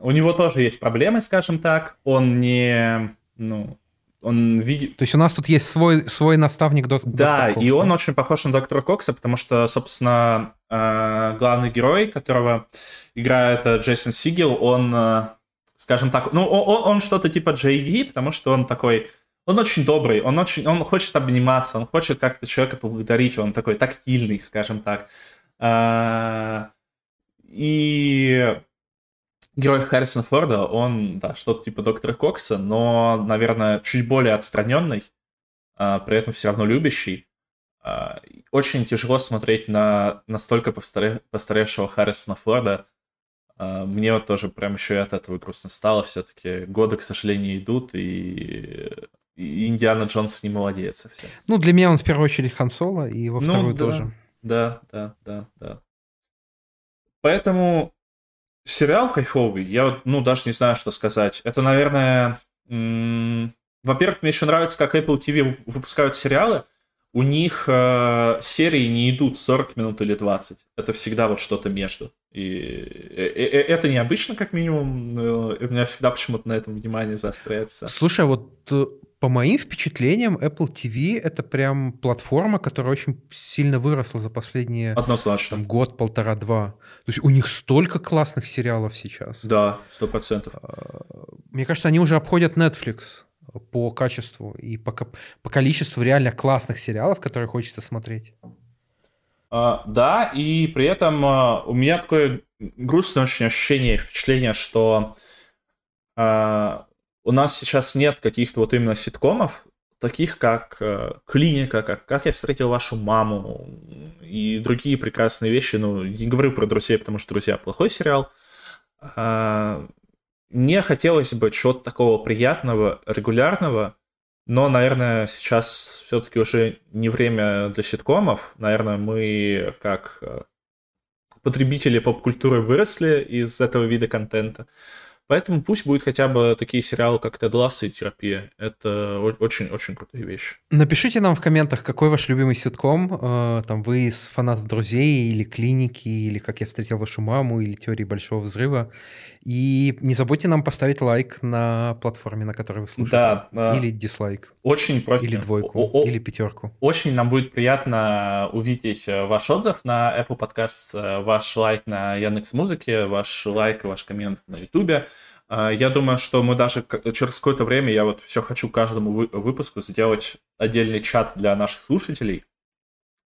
У него тоже есть проблемы, скажем так. Он не... Ну, он видит... То есть у нас тут есть свой, свой наставник док... Да, доктор Кокс, и он очень похож на доктора Кокса, потому что, собственно, э, главный герой, которого играет э, Джейсон Сигел, он, э, скажем так, ну, он, он что-то типа Джей потому что он такой... Он очень добрый, он очень, он хочет обниматься, он хочет как-то человека поблагодарить, он такой тактильный, скажем так. И герой Харрисона Форда, он, да, что-то типа доктора Кокса, но, наверное, чуть более отстраненный, а, при этом все равно любящий. А, очень тяжело смотреть на настолько постаре... постаревшего Харрисона Форда. А, мне вот тоже прям еще и от этого грустно стало. Все-таки годы, к сожалению, идут, и, и Индиана Джонс не молодец совсем. Ну, для меня он в первую очередь Хан Соло, и во ну, вторую да, тоже. Да, да, да, да. Поэтому сериал кайфовый. Я ну, даже не знаю, что сказать. Это, наверное... Во-первых, мне еще нравится, как Apple TV выпускают сериалы. У них э, серии не идут 40 минут или 20. Это всегда вот что-то между. И э, э, э это необычно, как минимум. у меня всегда почему-то на этом внимание заостряется. Слушай, а вот по моим впечатлениям, Apple TV — это прям платформа, которая очень сильно выросла за последние Однозначно. Там, год, полтора, два. То есть у них столько классных сериалов сейчас. Да, сто процентов. А, мне кажется, они уже обходят Netflix по качеству и по, по количеству реально классных сериалов, которые хочется смотреть. Uh, да, и при этом uh, у меня такое грустное очень ощущение, впечатление, что uh, у нас сейчас нет каких-то вот именно ситкомов, таких как э, «Клиника», как «Как я встретил вашу маму» и другие прекрасные вещи. Ну, не говорю про «Друзей», потому что «Друзья» — плохой сериал. А, мне хотелось бы чего-то такого приятного, регулярного, но, наверное, сейчас все-таки уже не время для ситкомов. Наверное, мы как э, потребители поп-культуры выросли из этого вида контента. Поэтому пусть будет хотя бы такие сериалы, как «Тед Ласса» и «Терапия». Это очень-очень крутые вещи. Напишите нам в комментах, какой ваш любимый ситком. Э, там вы из фанатов «Друзей» или «Клиники», или «Как я встретил вашу маму», или «Теории большого взрыва». И не забудьте нам поставить лайк на платформе, на которой вы слушаете. Да. Или дизлайк. Очень просим. Или двойку, о, о, или пятерку. Очень нам будет приятно увидеть э, ваш отзыв на Apple Podcast, э, ваш лайк на Яндекс Музыке, ваш лайк, ваш коммент на YouTube. Э, я думаю, что мы даже через какое-то время, я вот все хочу каждому выпуску сделать отдельный чат для наших слушателей.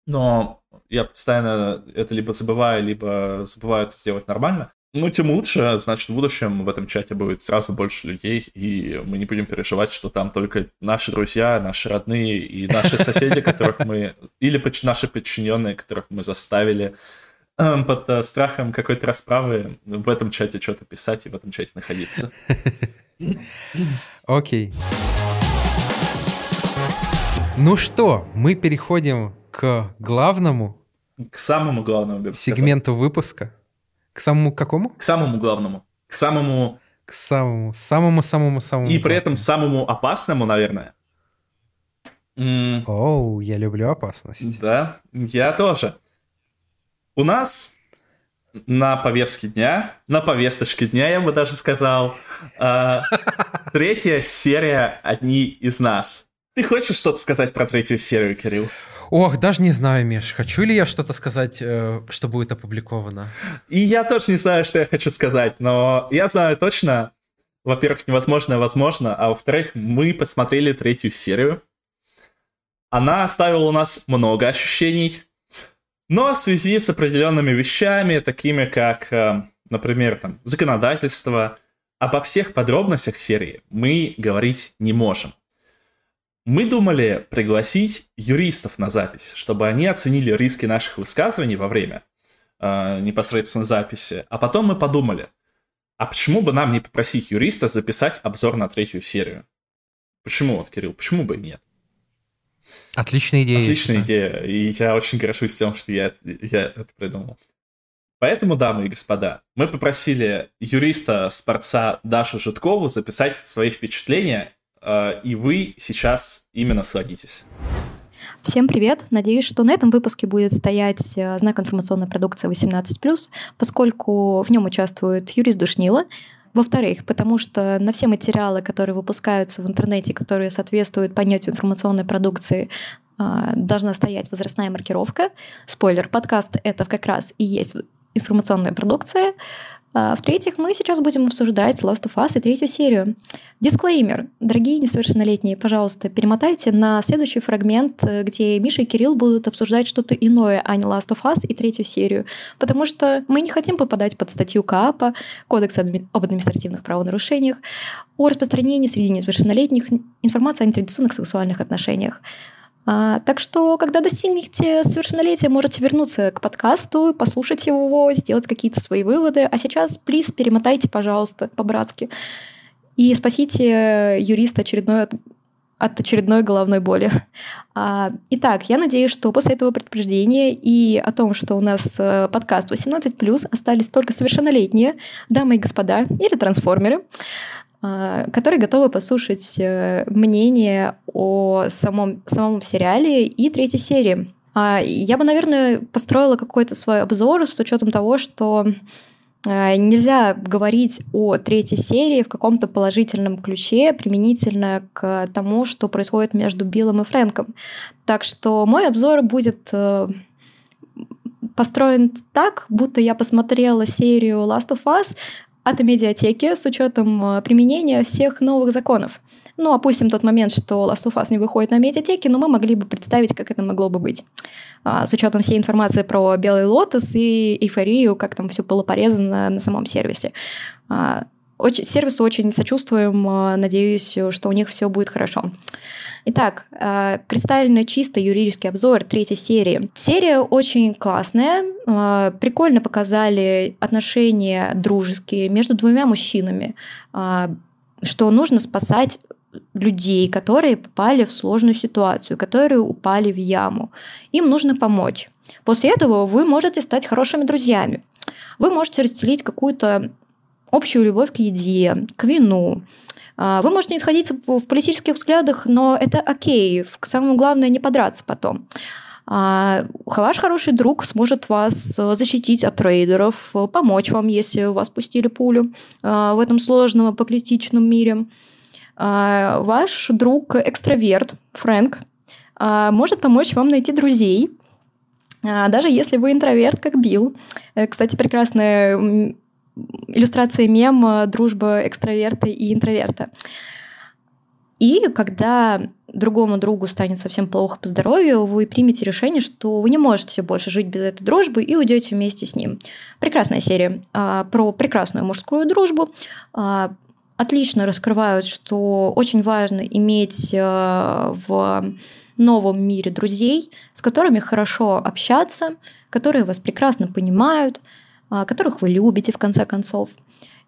Но я постоянно это либо забываю, либо забываю это сделать нормально. Ну, тем лучше, значит, в будущем в этом чате будет сразу больше людей, и мы не будем переживать, что там только наши друзья, наши родные и наши соседи, [laughs] которых мы... Или наши подчиненные, которых мы заставили эм, под э, страхом какой-то расправы в этом чате что-то писать и в этом чате находиться. [laughs] Окей. Ну что, мы переходим к главному. К самому главному. Сегменту выпуска. К самому какому? К самому главному. К самому... К самому, самому, самому, самому. И при этом самому опасному, наверное. Оу, я люблю опасность. Да, я тоже. У нас на повестке дня, на повесточке дня, я бы даже сказал, э, [laughs] третья серия «Одни из нас». Ты хочешь что-то сказать про третью серию, Кирилл? Ох, даже не знаю, Миш, хочу ли я что-то сказать, э, что будет опубликовано. И я тоже не знаю, что я хочу сказать, но я знаю точно, во-первых, невозможно, возможно, а во-вторых, мы посмотрели третью серию. Она оставила у нас много ощущений, но в связи с определенными вещами, такими как, э, например, там, законодательство, обо всех подробностях серии мы говорить не можем. Мы думали пригласить юристов на запись, чтобы они оценили риски наших высказываний во время э, непосредственно записи. А потом мы подумали, а почему бы нам не попросить юриста записать обзор на третью серию? Почему вот, Кирилл, почему бы нет? Отличная идея. Отличная идея, и я очень горжусь тем, что я, я это придумал. Поэтому, дамы и господа, мы попросили юриста спорца Дашу Житкову записать свои впечатления и вы сейчас именно садитесь. Всем привет! Надеюсь, что на этом выпуске будет стоять э, знак информационной продукции 18+, поскольку в нем участвует юрист Душнила, во-вторых, потому что на все материалы, которые выпускаются в интернете, которые соответствуют понятию информационной продукции, а, должна стоять возрастная маркировка. Спойлер, подкаст — это как раз и есть информационная продукция. А, в-третьих, мы сейчас будем обсуждать Last of Us и третью серию. Дисклеймер. Дорогие несовершеннолетние, пожалуйста, перемотайте на следующий фрагмент, где Миша и Кирилл будут обсуждать что-то иное, а не Last of Us и третью серию. Потому что мы не хотим попадать под статью КАПа, Кодекса об административных правонарушениях, о распространении среди несовершеннолетних информации о нетрадиционных сексуальных отношениях. А, так что, когда достигнете совершеннолетия, можете вернуться к подкасту, послушать его, сделать какие-то свои выводы. А сейчас, плиз, перемотайте, пожалуйста, по-братски. И спасите юриста очередной от, от очередной головной боли. А, итак, я надеюсь, что после этого предупреждения и о том, что у нас э, подкаст 18+, остались только совершеннолетние дамы и господа или трансформеры. А, которые готовы послушать э, мнение о самом, самом сериале и третьей серии. А, я бы, наверное, построила какой-то свой обзор с учетом того, что э, нельзя говорить о третьей серии в каком-то положительном ключе применительно к тому, что происходит между Биллом и Фрэнком. Так что мой обзор будет э, построен так, будто я посмотрела серию Last of Us от медиатеки с учетом э, применения всех новых законов. Ну, опустим тот момент, что Last of Us не выходит на медиатеке, но мы могли бы представить, как это могло бы быть. А, с учетом всей информации про Белый Лотос и эйфорию, как там все было порезано на самом сервисе. А, очень, сервису очень сочувствуем, э, надеюсь, что у них все будет хорошо. Итак, э, кристально чисто юридический обзор третьей серии. Серия очень классная, э, прикольно показали отношения дружеские между двумя мужчинами, что нужно спасать людей, которые попали в сложную ситуацию, которые упали в яму. Им нужно помочь. После этого вы можете стать хорошими друзьями. Вы можете разделить какую-то общую любовь к еде, к вину. А, вы можете не сходиться в политических взглядах, но это окей. Самое главное не подраться потом. А, ваш хороший друг сможет вас э, защитить от трейдеров, э, помочь вам, если вас пустили пулю э, в этом сложном апокалиптичном мире. А, ваш друг экстраверт Фрэнк может помочь вам найти друзей, даже если вы интроверт, как Билл. Кстати, прекрасная иллюстрация мема «Дружба экстраверта и интроверта». И когда другому другу станет совсем плохо по здоровью, вы примете решение, что вы не можете больше жить без этой дружбы и уйдете вместе с ним. Прекрасная серия а, про прекрасную мужскую дружбу. А, отлично раскрывают, что очень важно иметь а, в новом мире друзей, с которыми хорошо общаться, которые вас прекрасно понимают, которых вы любите в конце концов,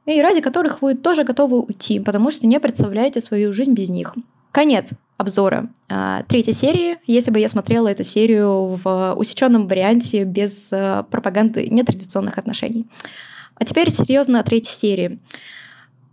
и ради которых вы тоже готовы уйти, потому что не представляете свою жизнь без них. Конец обзора а, третьей серии, если бы я смотрела эту серию в усеченном варианте без а, пропаганды нетрадиционных отношений. А теперь серьезно о третьей серии.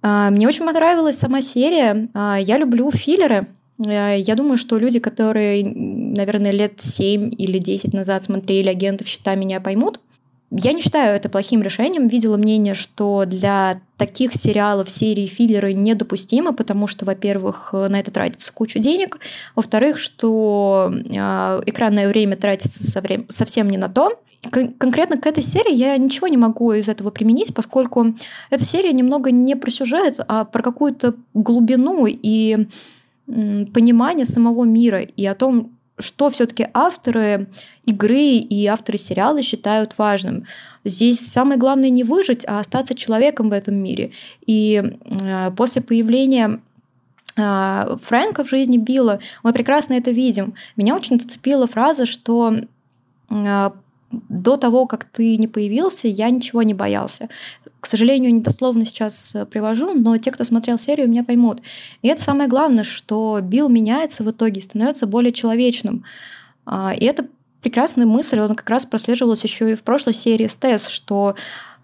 Мне очень понравилась сама серия. Я люблю филлеры. Я думаю, что люди, которые, наверное, лет 7 или 10 назад смотрели «Агентов щита», меня поймут – я не считаю это плохим решением. Видела мнение, что для таких сериалов серии филлеры недопустимо, потому что, во-первых, на это тратится кучу денег, во-вторых, что э, экранное время тратится совсем не на то. Кон- конкретно к этой серии я ничего не могу из этого применить, поскольку эта серия немного не про сюжет, а про какую-то глубину и понимание самого мира и о том, что все-таки авторы игры и авторы сериала считают важным. Здесь самое главное не выжить, а остаться человеком в этом мире. И э, после появления э, Фрэнка в жизни Билла мы прекрасно это видим. Меня очень зацепила фраза, что э, до того, как ты не появился, я ничего не боялся. К сожалению, недословно сейчас э, привожу, но те, кто смотрел серию, меня поймут. И это самое главное, что Билл меняется в итоге, становится более человечным. А, и это прекрасная мысль, он как раз прослеживалась еще и в прошлой серии с что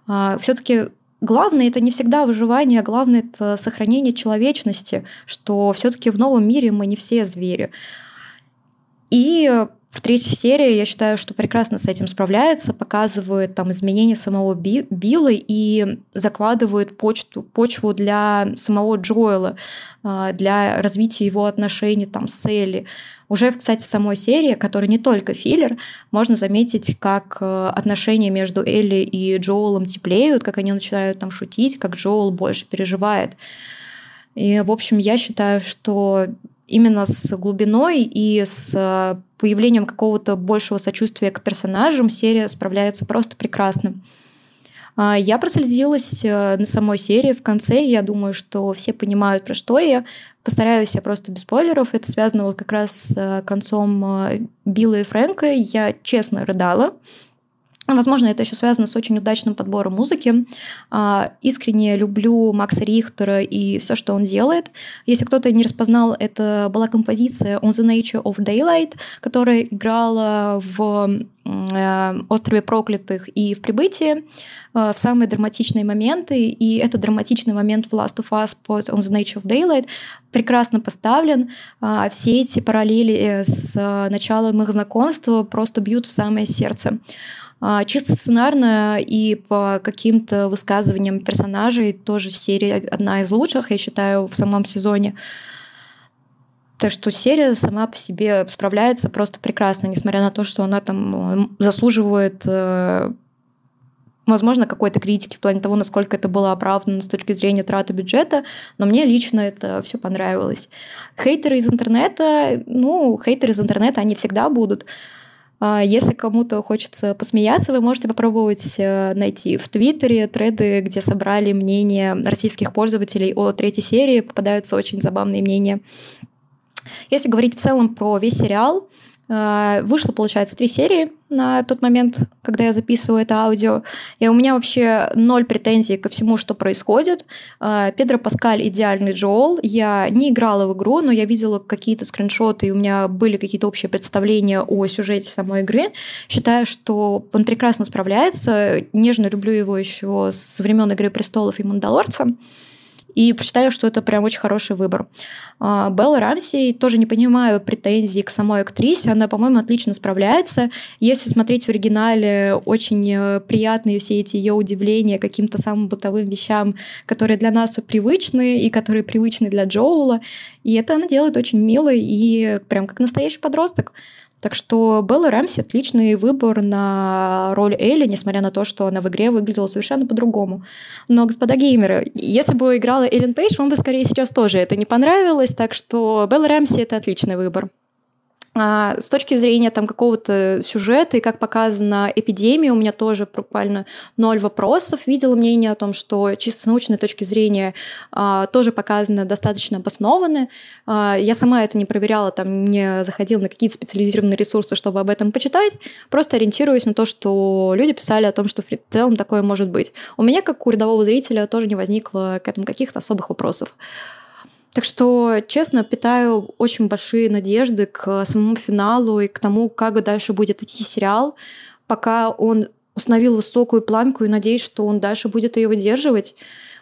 а, все-таки главное это не всегда выживание, а главное это сохранение человечности, что все-таки в новом мире мы не все звери. И Третья серия, я считаю, что прекрасно с этим справляется, показывает там изменения самого Би Билла и закладывает почту, почву для самого Джоэла, а, для развития его отношений там с Элли. Уже, кстати, в самой серии, которая не только филлер, можно заметить, как э, отношения между Элли и Джоэлом теплеют, как они начинают там шутить, как Джоэл больше переживает. И, в общем, я считаю, что именно с глубиной и с э, появлением какого-то большего сочувствия к персонажам серия справляется просто прекрасно. А, я проследилась э, на самой серии в конце. Я думаю, что все понимают, про что я. Постараюсь я просто без спойлеров. Это связано вот как раз с э, концом Билла и Фрэнка. Я честно рыдала. Возможно, это еще связано с очень удачным подбором музыки. А, искренне люблю Макса Рихтера и все, что он делает. Если кто-то не распознал, это была композиция On the Nature of Daylight, которая играла в э, острове проклятых и в прибытии э, в самые драматичные моменты. И этот драматичный момент в Last of Us под On the Nature of Daylight прекрасно поставлен. А, все эти параллели с началом их знакомства просто бьют в самое сердце. А, чисто сценарно и по каким-то высказываниям персонажей тоже серия одна из лучших, я считаю, в самом сезоне. Так что серия сама по себе справляется просто прекрасно, несмотря на то, что она там заслуживает э, возможно, какой-то критики в плане того, насколько это было оправдано с точки зрения траты бюджета, но мне лично это все понравилось. Хейтеры из интернета, ну, хейтеры из интернета, они всегда будут. А если кому-то хочется посмеяться, вы можете попробовать э, найти в Твиттере треды, где собрали мнения российских пользователей о третьей серии. Попадаются очень забавные мнения. Если говорить в целом про весь сериал, вышло, получается, три серии на тот момент, когда я записываю это аудио. И у меня вообще ноль претензий ко всему, что происходит. Э, Педро Паскаль идеальный Джоэл. Я не играла в игру, но я видела какие-то скриншоты, и у меня были какие-то общие представления о сюжете самой игры. Считаю, что он прекрасно справляется. Нежно люблю его еще с времен Игры престолов и Мандалорца. И посчитаю, что это прям очень хороший выбор. А, Белла Рамси, тоже не понимаю претензий к самой актрисе, она, по-моему, отлично справляется. Если смотреть в оригинале, очень э, приятные все эти ее удивления каким-то самым бытовым вещам, которые для нас привычны и которые привычны для Джоула. И это она делает очень мило и прям как настоящий подросток. Так что Белла Рэмси отличный выбор на роль Элли, несмотря на то, что она в игре выглядела совершенно по-другому. Но, господа геймеры, если бы играла Эллен Пейдж, вам бы скорее сейчас тоже это не понравилось, так что Белла Рэмси — это отличный выбор. А, с точки зрения там какого-то сюжета и как показана эпидемия, у меня тоже буквально ноль вопросов. Видела мнение о том, что чисто с научной точки зрения а, тоже показано достаточно обоснованно. А, я сама это не проверяла, там не заходила на какие-то специализированные ресурсы, чтобы об этом почитать. Просто ориентируюсь на то, что люди писали о том, что в целом такое может быть. У меня, как у рядового зрителя, тоже не возникло к этому каких-то особых вопросов. Так что, честно, питаю очень большие надежды к самому финалу и к тому, как дальше будет идти сериал, пока он установил высокую планку и надеюсь, что он дальше будет ее выдерживать.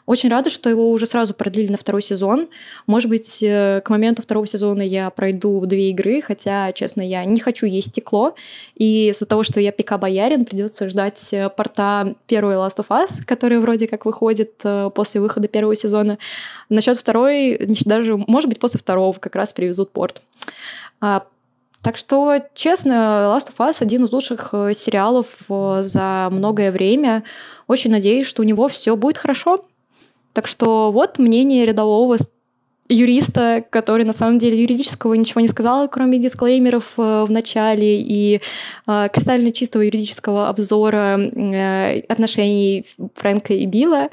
Очень рада, что его уже сразу продлили на второй сезон. Может быть, э, к моменту второго сезона я пройду две игры, хотя, честно, я не хочу есть стекло. И из-за того, что я пика боярин, придется ждать э, порта первой Last of Us, который вроде как выходит э, после выхода первого сезона. Насчет второй, даже, может быть, после второго как раз привезут порт. А, так что, честно, Last of Us один из лучших сериалов за многое время. Очень надеюсь, что у него все будет хорошо. Так что вот мнение рядового юриста, который на самом деле юридического ничего не сказал, кроме дисклеймеров э, в начале и э, кристально чистого юридического обзора э, отношений Фрэнка и Билла.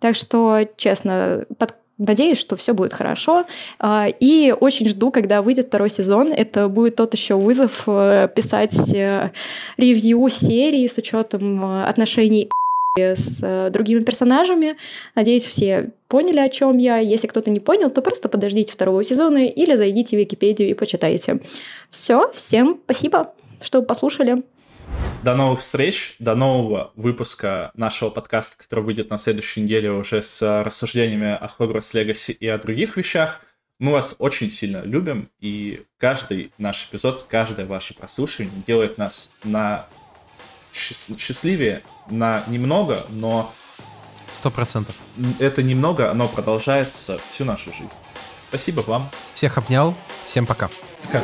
Так что, честно, под Надеюсь, что все будет хорошо. И очень жду, когда выйдет второй сезон. Это будет тот еще вызов писать ревью серии с учетом отношений с э, другими персонажами. Надеюсь, все поняли, о чем я. Если кто-то не понял, то просто подождите второго сезона или зайдите в Википедию и почитайте. Все, всем спасибо, что послушали. До новых встреч, до нового выпуска нашего подкаста, который выйдет на следующей неделе уже с рассуждениями о Hogwarts Legacy и о других вещах. Мы вас очень сильно любим, и каждый наш эпизод, каждое ваше прослушивание делает нас на счастливее, на немного, но... Сто процентов. Это немного, оно продолжается всю нашу жизнь. Спасибо вам. Всех обнял. Всем пока. Пока.